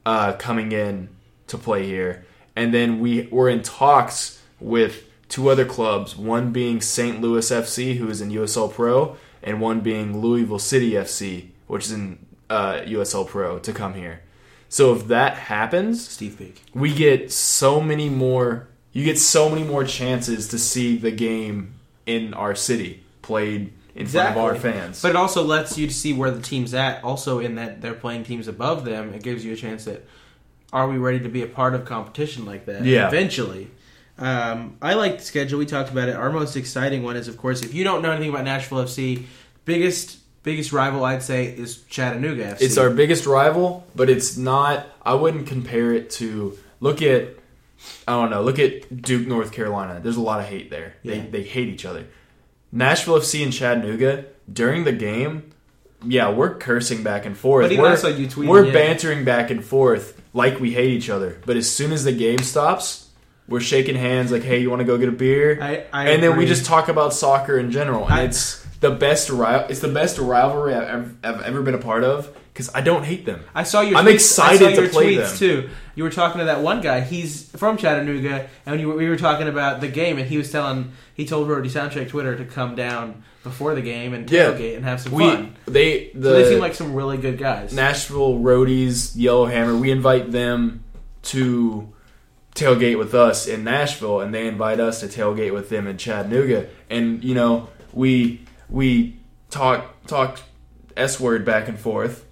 uh, coming in to play here. And then we we're in talks with two other clubs, one being St. Louis FC, who is in USL Pro, and one being Louisville City FC, which is in uh, USL Pro, to come here. So if that happens, Steve Peak. we get so many more you get so many more chances to see the game in our city played in front of our fans. But it also lets you see where the team's at. Also, in that they're playing teams above them, it gives you a chance that are we ready to be a part of competition like that? Yeah. Eventually. Um, I like the schedule. We talked about it. Our most exciting one is, of course, if you don't know anything about Nashville FC, biggest biggest rival I'd say is Chattanooga FC. it's our biggest rival, but it's not I wouldn't compare it to look at I don't know, look at Duke, North Carolina. There's a lot of hate there. They Yeah. they hate each other. Nashville FC and Chattanooga during the game, yeah, we're cursing back and forth. But even we're, I saw you tweeting, we're yeah. bantering back and forth like we hate each other. But as soon as the game stops, we're shaking hands like, "Hey, you want to go get a beer?" I- I and then we just talk about soccer in general, and I- it's the best ri- It's the best rivalry I've ever, I've ever been a part of because I don't hate them. I saw your. I'm tweets- excited I saw to play tweets them. too. You were talking to that one guy. He's from Chattanooga, and were, we were talking about the game, and he was telling he told Roadie Soundcheck Twitter to come down before the game and Yeah. tailgate and have some We fun. they the so they seem like some really good guys. Nashville Roadies, Yellowhammer. We invite them to tailgate with us in Nashville, and they invite us to tailgate with them in Chattanooga. And you know, we we talk talk s word back and forth.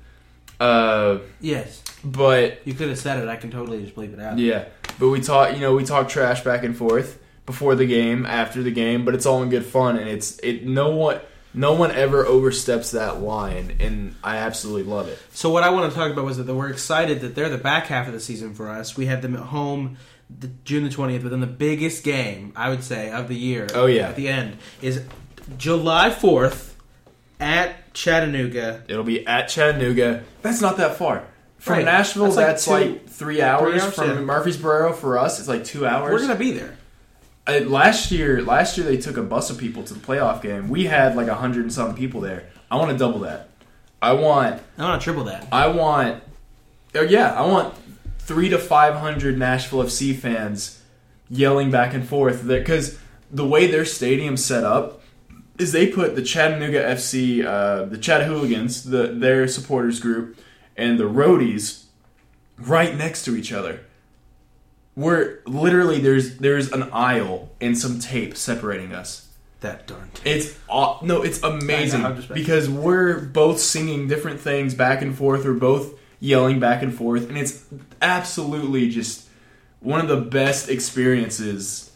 Uh, yes, but you could have said it. I can totally just bleep it out. yeah, but we talk. You know, we talk trash back and forth before the game, after the game. But it's all in good fun, and it's it. No one, No one ever oversteps that line, and I absolutely love it. So what I want to talk about was that we're excited that they're the back half of the season for us. We have them at home the, June the twentieth, but then the biggest game I would say of the year. Oh, yeah. at the end is July fourth at Chattanooga. It'll be at Chattanooga. That's not that far. From Right. Nashville, That's that's like like, two- three hours. hours, From yeah. Murfreesboro for us, it's like two hours. We're gonna be there. Uh, last year, last year they took a bus of people to the playoff game. We had like a hundred and something people there. I want to double that. I want, I want to triple that. I want, oh yeah, I want three to five hundred Nashville FC fans yelling back and forth because the way their stadium's set up is they put the Chattanooga FC, uh, the Chattahooligans, the their supporters group, and the Roadies right next to each other. We're literally there's there's an aisle and some tape separating us. That darn. T- It's aw- no, it's amazing know, because we're both singing different things back and forth. We're both yelling back and forth, and it's absolutely just one of the best experiences.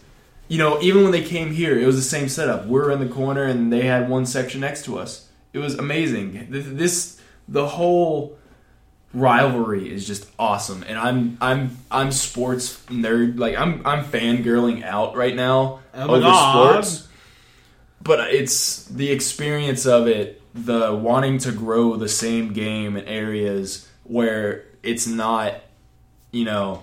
You know, even when they came here, it was the same setup. We're in the corner, and they had one section next to us. It was amazing. Th- This the whole rivalry is just awesome, and I'm I'm I'm sports nerd. Like I'm I'm fangirling out right now Oh over God. sports but it's the experience of it the wanting to grow the same game in areas where it's not you know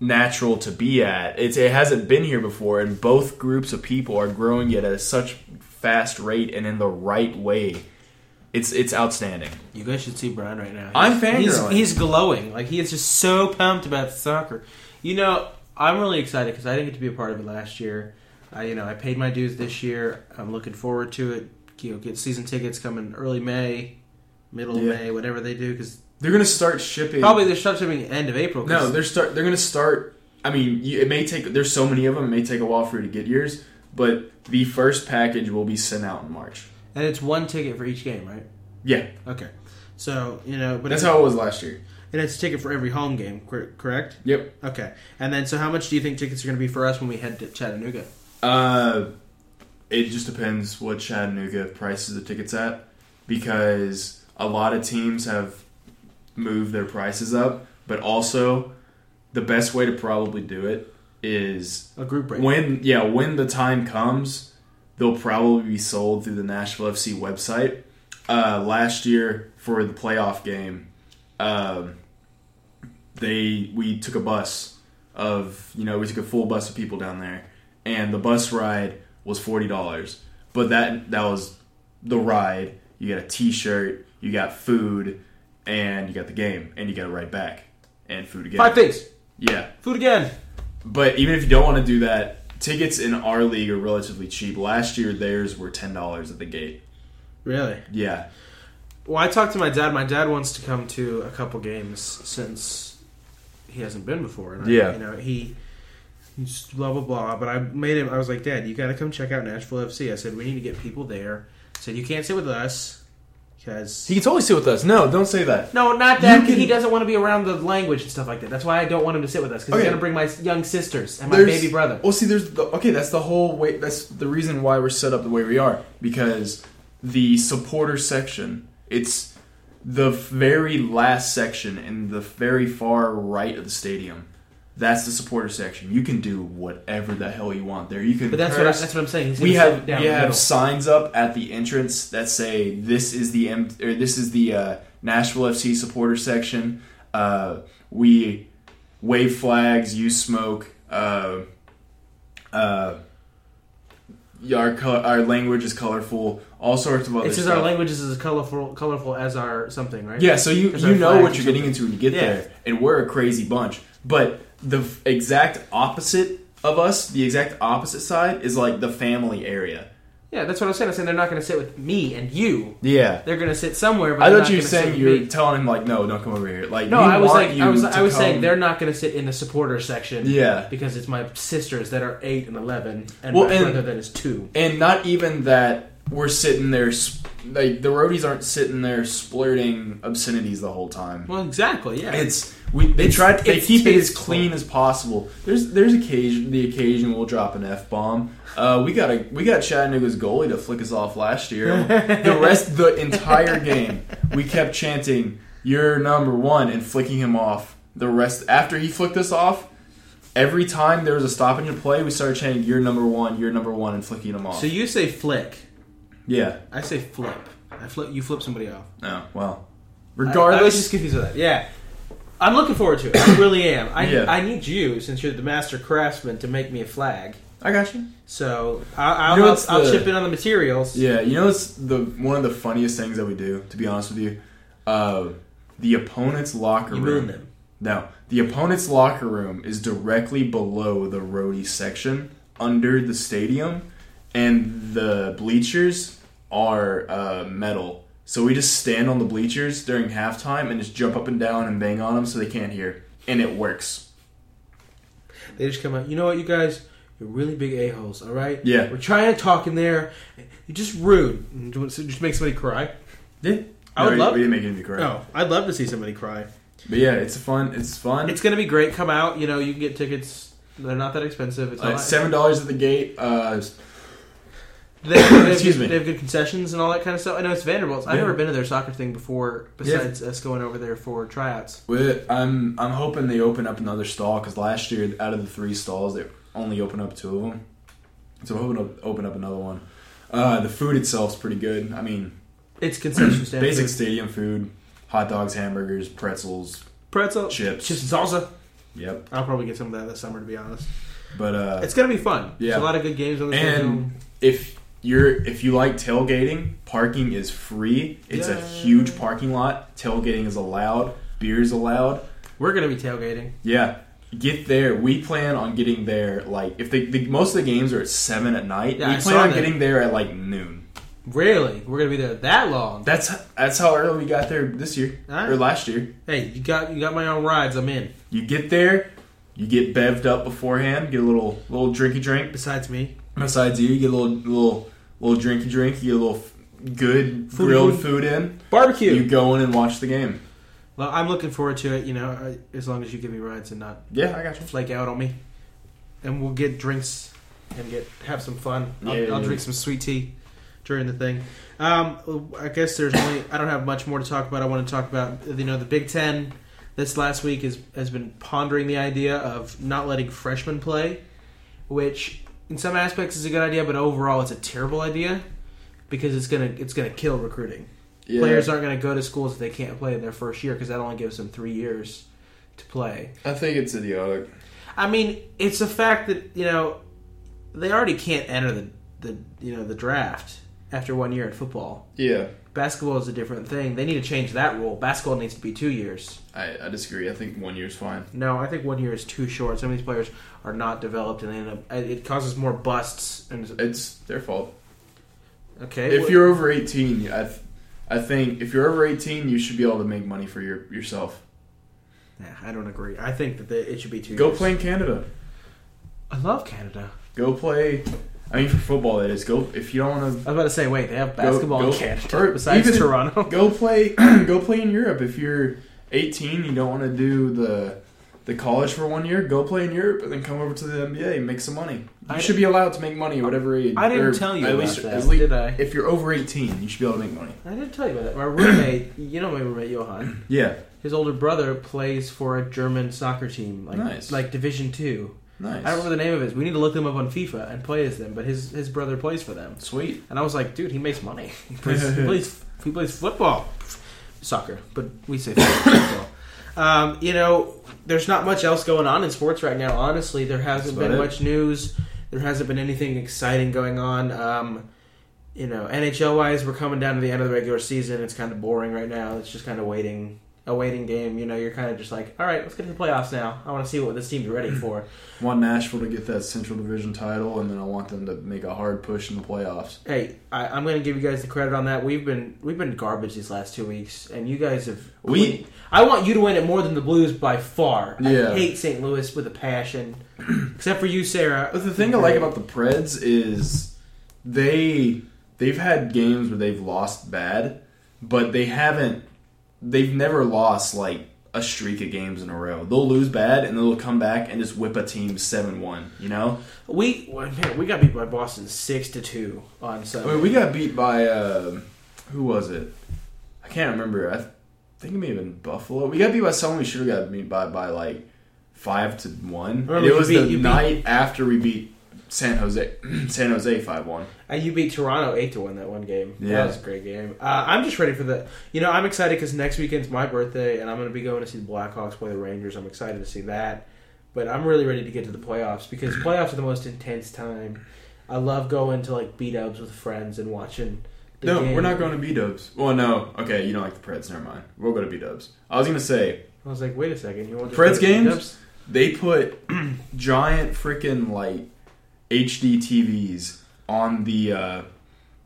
natural to be at it's, it hasn't been here before and both groups of people are growing it at a such fast rate and in the right way it's it's outstanding You guys should see Brian right now. I'm He's, fangirling. he's glowing. Like he is just so pumped about soccer. You know, I'm really excited because I didn't get to be a part of it last year. I, you know, I paid my dues this year. I'm looking forward to it. You know, get season tickets coming early May, middle Yeah. of May, whatever they do. Because they're gonna start shipping probably they're start shipping end of April. No, they're start. They're gonna start. I mean, you, it may take. There's so many of them. It may take a while for you to get yours, but the first package will be sent out in March. and it's one ticket for each game, right? Yeah, Okay. So you know, but that's how it was last year. and it's a ticket for every home game, correct? Yep. Okay. And then, so how much do you think tickets are going to be for us when we head to Chattanooga? Uh, it just depends what Chattanooga prices the tickets at, because a lot of teams have moved their prices up, but also the best way to probably do it is A group break. when yeah when the time comes they'll probably be sold through the nashville fc website. Uh, last year for the playoff game um, they we took a bus of you know we took a full bus of people down there and the bus ride was $40 but that that was the ride. You got a t-shirt you got food and you got the game and you got it right back and food again Five things. yeah Food again. but even if you don't want to do that, tickets in our league are relatively cheap. Last year, theirs were ten dollars at the gate. Really? Yeah, Well, I talked to my dad. My dad wants to come to a couple games since he hasn't been before. And I, Yeah. You know, he. He's blah blah blah. But I made him. I was like, Dad, you got to come check out Nashville FC. I said we need to get people there. I said you can't sit with us because he can totally sit with us. No, don't say that. No, not that. Can- He doesn't want to be around the language and stuff like that. That's why I don't want him to sit with us because Okay. he's going to bring my young sisters and my There's- baby brother. Well, see, there's the, okay. That's the whole way. That's the reason why we're set up the way we are because the supporter section. It's the very last section in the very far right of the stadium. That's the supporter section. You can do whatever the hell you want there. You can. But that's what I, that's what I'm saying. He's we have we have signs up at the entrance that say this is the M- or this is the uh, Nashville FC supporter section. Uh, we wave flags, use smoke. Uh, uh, our co- our language is colorful. All sorts of other It says stuff. our language is as colorful, colorful as our something, right? Yeah, so you you know what you're getting into when you get Yeah. there, and we're a crazy bunch. But the exact opposite of us, the exact opposite side, is like the family area. Yeah, that's what I'm saying. I'm saying they're not going to sit with me and you. Yeah, They're going to sit somewhere. But I thought you were saying you were me. telling him like, no, don't come over here. Like, No, I was like, I was, I was saying they're not going to sit in the supporter section. Yeah. because it's my sisters that are eight and eleven, and Well, my and- brother that is two. and not even that we're sitting there. Like the roadies aren't sitting there splurting obscenities the whole time. Well, exactly. Yeah. It's we they It's- try they keep it as clean as possible. There's there's occasion the occasion we'll drop an f bomb. Uh, we got a we got Chattanooga's goalie to flick us off last year. the rest the entire game we kept chanting "You're number one" and flicking him off. The rest after he flicked us off. Every time there was a stoppage in play, we started chanting "You're number one, you're number one" and flicking him off. so you say flick. Yeah. I say flip. I flip. You flip somebody off. No. Well. I, I was just confused with that. Yeah. I'm looking forward to it. I really am. I, Yeah. I need you, since you're the master craftsman, to make me a flag. I got you. So I, I'll, You know I'll, what's I'll chip in on the materials. Yeah, you know it's the one of the funniest things that we do. To be honest with you, uh, the opponent's locker You room. them. No, the opponent's locker room is directly below the roadie section, under the stadium, and the bleachers are uh, metal. So we just stand on the bleachers during halftime and just jump up and down and bang on them so they can't hear, and it works. They just come out. You know what, you guys? You're really big a holes. All right. Yeah. We're trying to talk in there. You're just rude. And do- so Just make somebody cry. Yeah, I would we, love- We didn't make anybody cry. No, I'd love to see somebody cry. But yeah, it's fun. It's fun. It's gonna be great. Come out. You know, you can get tickets. They're not that expensive. It's Uh, seven dollars at the gate. Uh, They have, they have Excuse good, me. They have good concessions and all that kind of stuff. I know it's Vanderbilt's. I've Yeah. never been to their soccer thing before. Besides us going over there for tryouts. We- I'm I'm hoping they open up another stall because last year out of the three stalls they only opened up two of them, so I'm hoping to open up another one. Uh, the food itself's pretty good. I mean, It's concession stand. basic food. stadium food: hot dogs, hamburgers, pretzels. pretzel, chips. chips and salsa. Yep. I'll probably get some of that this summer, to be honest. But uh, It's gonna be fun. Yeah. There's a lot of good games on the schedule. and if you're if you like tailgating, parking is free. It's a huge parking lot. Tailgating is allowed. Beers allowed. We're gonna be tailgating. Yeah, get there. We plan on getting there like if the, the most of the games are at seven at night. Yeah, we I plan on that. getting there at like noon. Really, we're gonna be there that long. That's that's how early we got there this year Alright. or last year. Hey, you got you got my own rides. I'm in. You get there, you get bevved up beforehand, get a little little drinky drink. Besides me, Besides you, you get a little little little drinky drink. You get a little good Food, grilled food. food in. barbecue. You go in and watch the game. well, I'm looking forward to it. You know, as long as you give me rides and not Yeah, I got you. flake out on me, and we'll get drinks and get have some fun. I'll, Yeah. I'll drink some sweet tea during the thing. Um, I guess there's only I don't have much more to talk about. I want to talk about you know the Big Ten. This last week has has been pondering the idea of not letting freshmen play, which in some aspects is a good idea, but overall it's a terrible idea because it's gonna it's gonna kill recruiting. Yeah. Players aren't going to go to schools if they can't play in their first year because that only gives them three years to play. I think it's idiotic. I mean, it's a fact that you know they already can't enter the, the you know the draft after one year in football. Yeah, Basketball is a different thing. They need to change that rule. Basketball needs to be two years. I, I disagree. I think one year is fine. No, I think one year is too short. Some of these players are not developed, and they end up. It causes more busts. And It's their fault. okay, If well- you're over 18, I, th- I think if you're over 18, you should be able to make money for your yourself. Nah, I don't agree. I think that they, it should be two. Go years. play in Canada. I love Canada. Go play. I mean, for football, that is. Go if you don't want to. I was about to say, wait, they have basketball go- in Canada besides even- Toronto. go play. go play in Europe if you're 18. You don't want to do the the college for one year. Go play in Europe and then come over to the NBA and make some money. You I- should be allowed to make money at whatever age. I didn't tell you at about least, that, at least did I? If you're over 18, you should be able to make money. I didn't tell you about that. My roommate, you know my roommate Johan. Yeah, His older brother plays for a German soccer team, like Nice. like Division Two. Nice. I don't remember the name of it. We need to look them up on FIFA and play as them. But his his brother plays for them, Sweet. and I was like, dude, he makes money. He plays he plays, he plays football, soccer, but we say football. Um, you know, there's not much else going on in sports right now. Honestly, there hasn't been it. much news. There hasn't been anything exciting going on. Um, you know, NHL wise, we're coming down to the end of the regular season. It's kind of boring right now. It's just kind of waiting, a waiting game. You know, you're kind of just like, all right, let's get to the playoffs now. I want to see what this team's ready for. want Nashville to get that Central Division title, and then I want them to make a hard push in the playoffs. Hey, I, I'm going to give you guys the credit on that. We've been we've been garbage these last two weeks, and you guys have. We- I want you to win it more than the Blues by far. Yeah. I hate St. Louis with a passion, except for you, Sarah. But the thing I like about the Preds is they they've had games where they've lost bad, but they haven't. They've never lost like a streak of games in a row. They'll lose bad and they'll come back and just whip a team seven one. You know, We man, we got beat by Boston six to two on I Sunday. mean, we got beat by uh, who was it? I can't remember. I think it may have been Buffalo. We got beat by someone we should have got beat by by like five to one. It was beat- the you beat- night after we beat San Jose. San Jose five one. And you beat Toronto eight to one that one game. Yeah. That was a great game. Uh, I'm just ready for the. You know, I'm excited because next weekend's my birthday, and I'm going to be going to see the Blackhawks play the Rangers. I'm excited to see that. But I'm really ready to get to the playoffs because playoffs are the most intense time. I love going to like beat ups with friends and watching. The No, game. we're not going to B Dubs. Well, no. Okay, you don't like the Preds. Never mind. We'll go to B Dubs. I was gonna say I was like, wait a second, you want to Preds to games? they put giant freaking like HD TVs on the uh,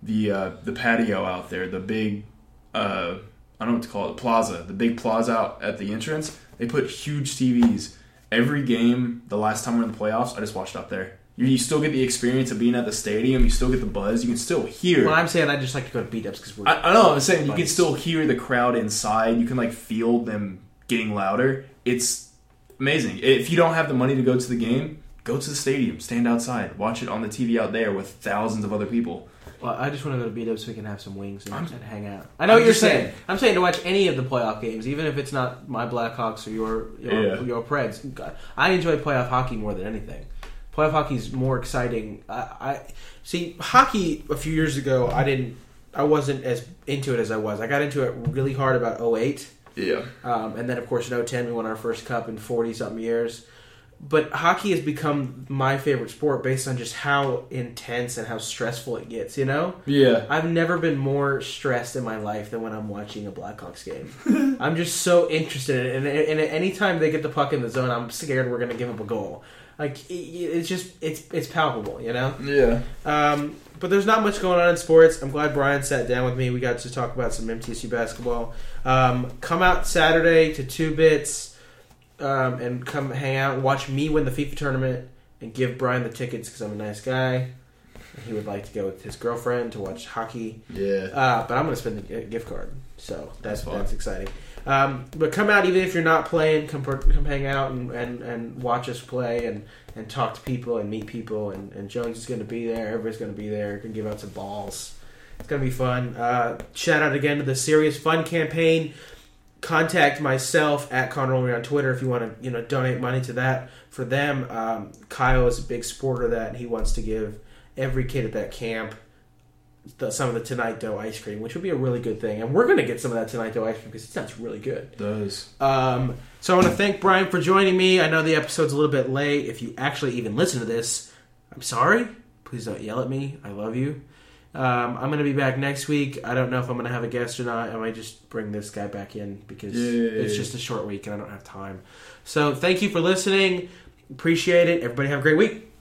the uh, the patio out there, the big uh, I don't know what to call it, the plaza, the big plaza out at the entrance. They put huge TVs. Every game, the last time we were in the playoffs, I just watched out there. You, you still get the experience of being at the stadium. You still get the buzz. You can still hear. Well, I'm saying I just like to go to beat ups because we're. I, I know. I'm saying you can still hear the crowd inside. You can like feel them getting louder. It's amazing. If you don't have the money to go to the game, go to the stadium, stand outside, watch it on the TV out there with thousands of other people. Well, I just want to go to beat ups so we can have some wings and, and hang out. I know I'm what you're saying. saying. I'm saying to watch any of the playoff games, even if it's not my Blackhawks or your your, Yeah. your Preds. I enjoy playoff hockey more than anything. Playoff hockey is more exciting. I, I see hockey a few years ago. I didn't. I wasn't as into it as I was. I got into it really hard about 08. Yeah. Um, and then, of course, in 010, we won our first cup in 40 something years. But hockey has become my favorite sport based on just how intense and how stressful it gets, you know? Yeah. I've never been more stressed in my life than when I'm watching a Blackhawks game. I'm just so interested in it. And, and anytime they get the puck in the zone, I'm scared we're going to give up a goal. Like, it, it's just, it's, it's palpable, you know? Yeah. Um, but there's not much going on in sports. I'm glad Brian sat down with me. We got to talk about some MTSU basketball. Um, come out Saturday to Two Bits um, and come hang out watch me win the FIFA tournament and give Brian the tickets because I'm a nice guy. And he would like to go with his girlfriend to watch hockey. Yeah. Uh, but I'm going to spend the gift card, so that's That's that's exciting. Um, but come out even if you're not playing. Come come hang out and, and, and watch us play and, and talk to people and meet people. And, and Jones is going to be there. Everybody's going to be there. Going to give out some balls. It's going to be fun. Uh, shout out again to the Serious Fun campaign. Contact myself at Conor Olney on Twitter if you want to you know donate money to that for them. Um, Kyle is a big supporter of that. And he wants to give every kid at that camp the, some of the Tonight Dough ice cream, which would be a really good thing. And we're going to get some of that Tonight Dough ice cream because it sounds really good. Does. Um, so I want to thank Brian for joining me. I know the episode's a little bit late. If you actually even listen to this, I'm sorry. Please don't yell at me. I love you. Um, I'm going to be back next week. I don't know if I'm going to have a guest or not. I might just bring this guy back in because Yay. it's just a short week and I don't have time. So thank you for listening. Appreciate it. Everybody have a great week.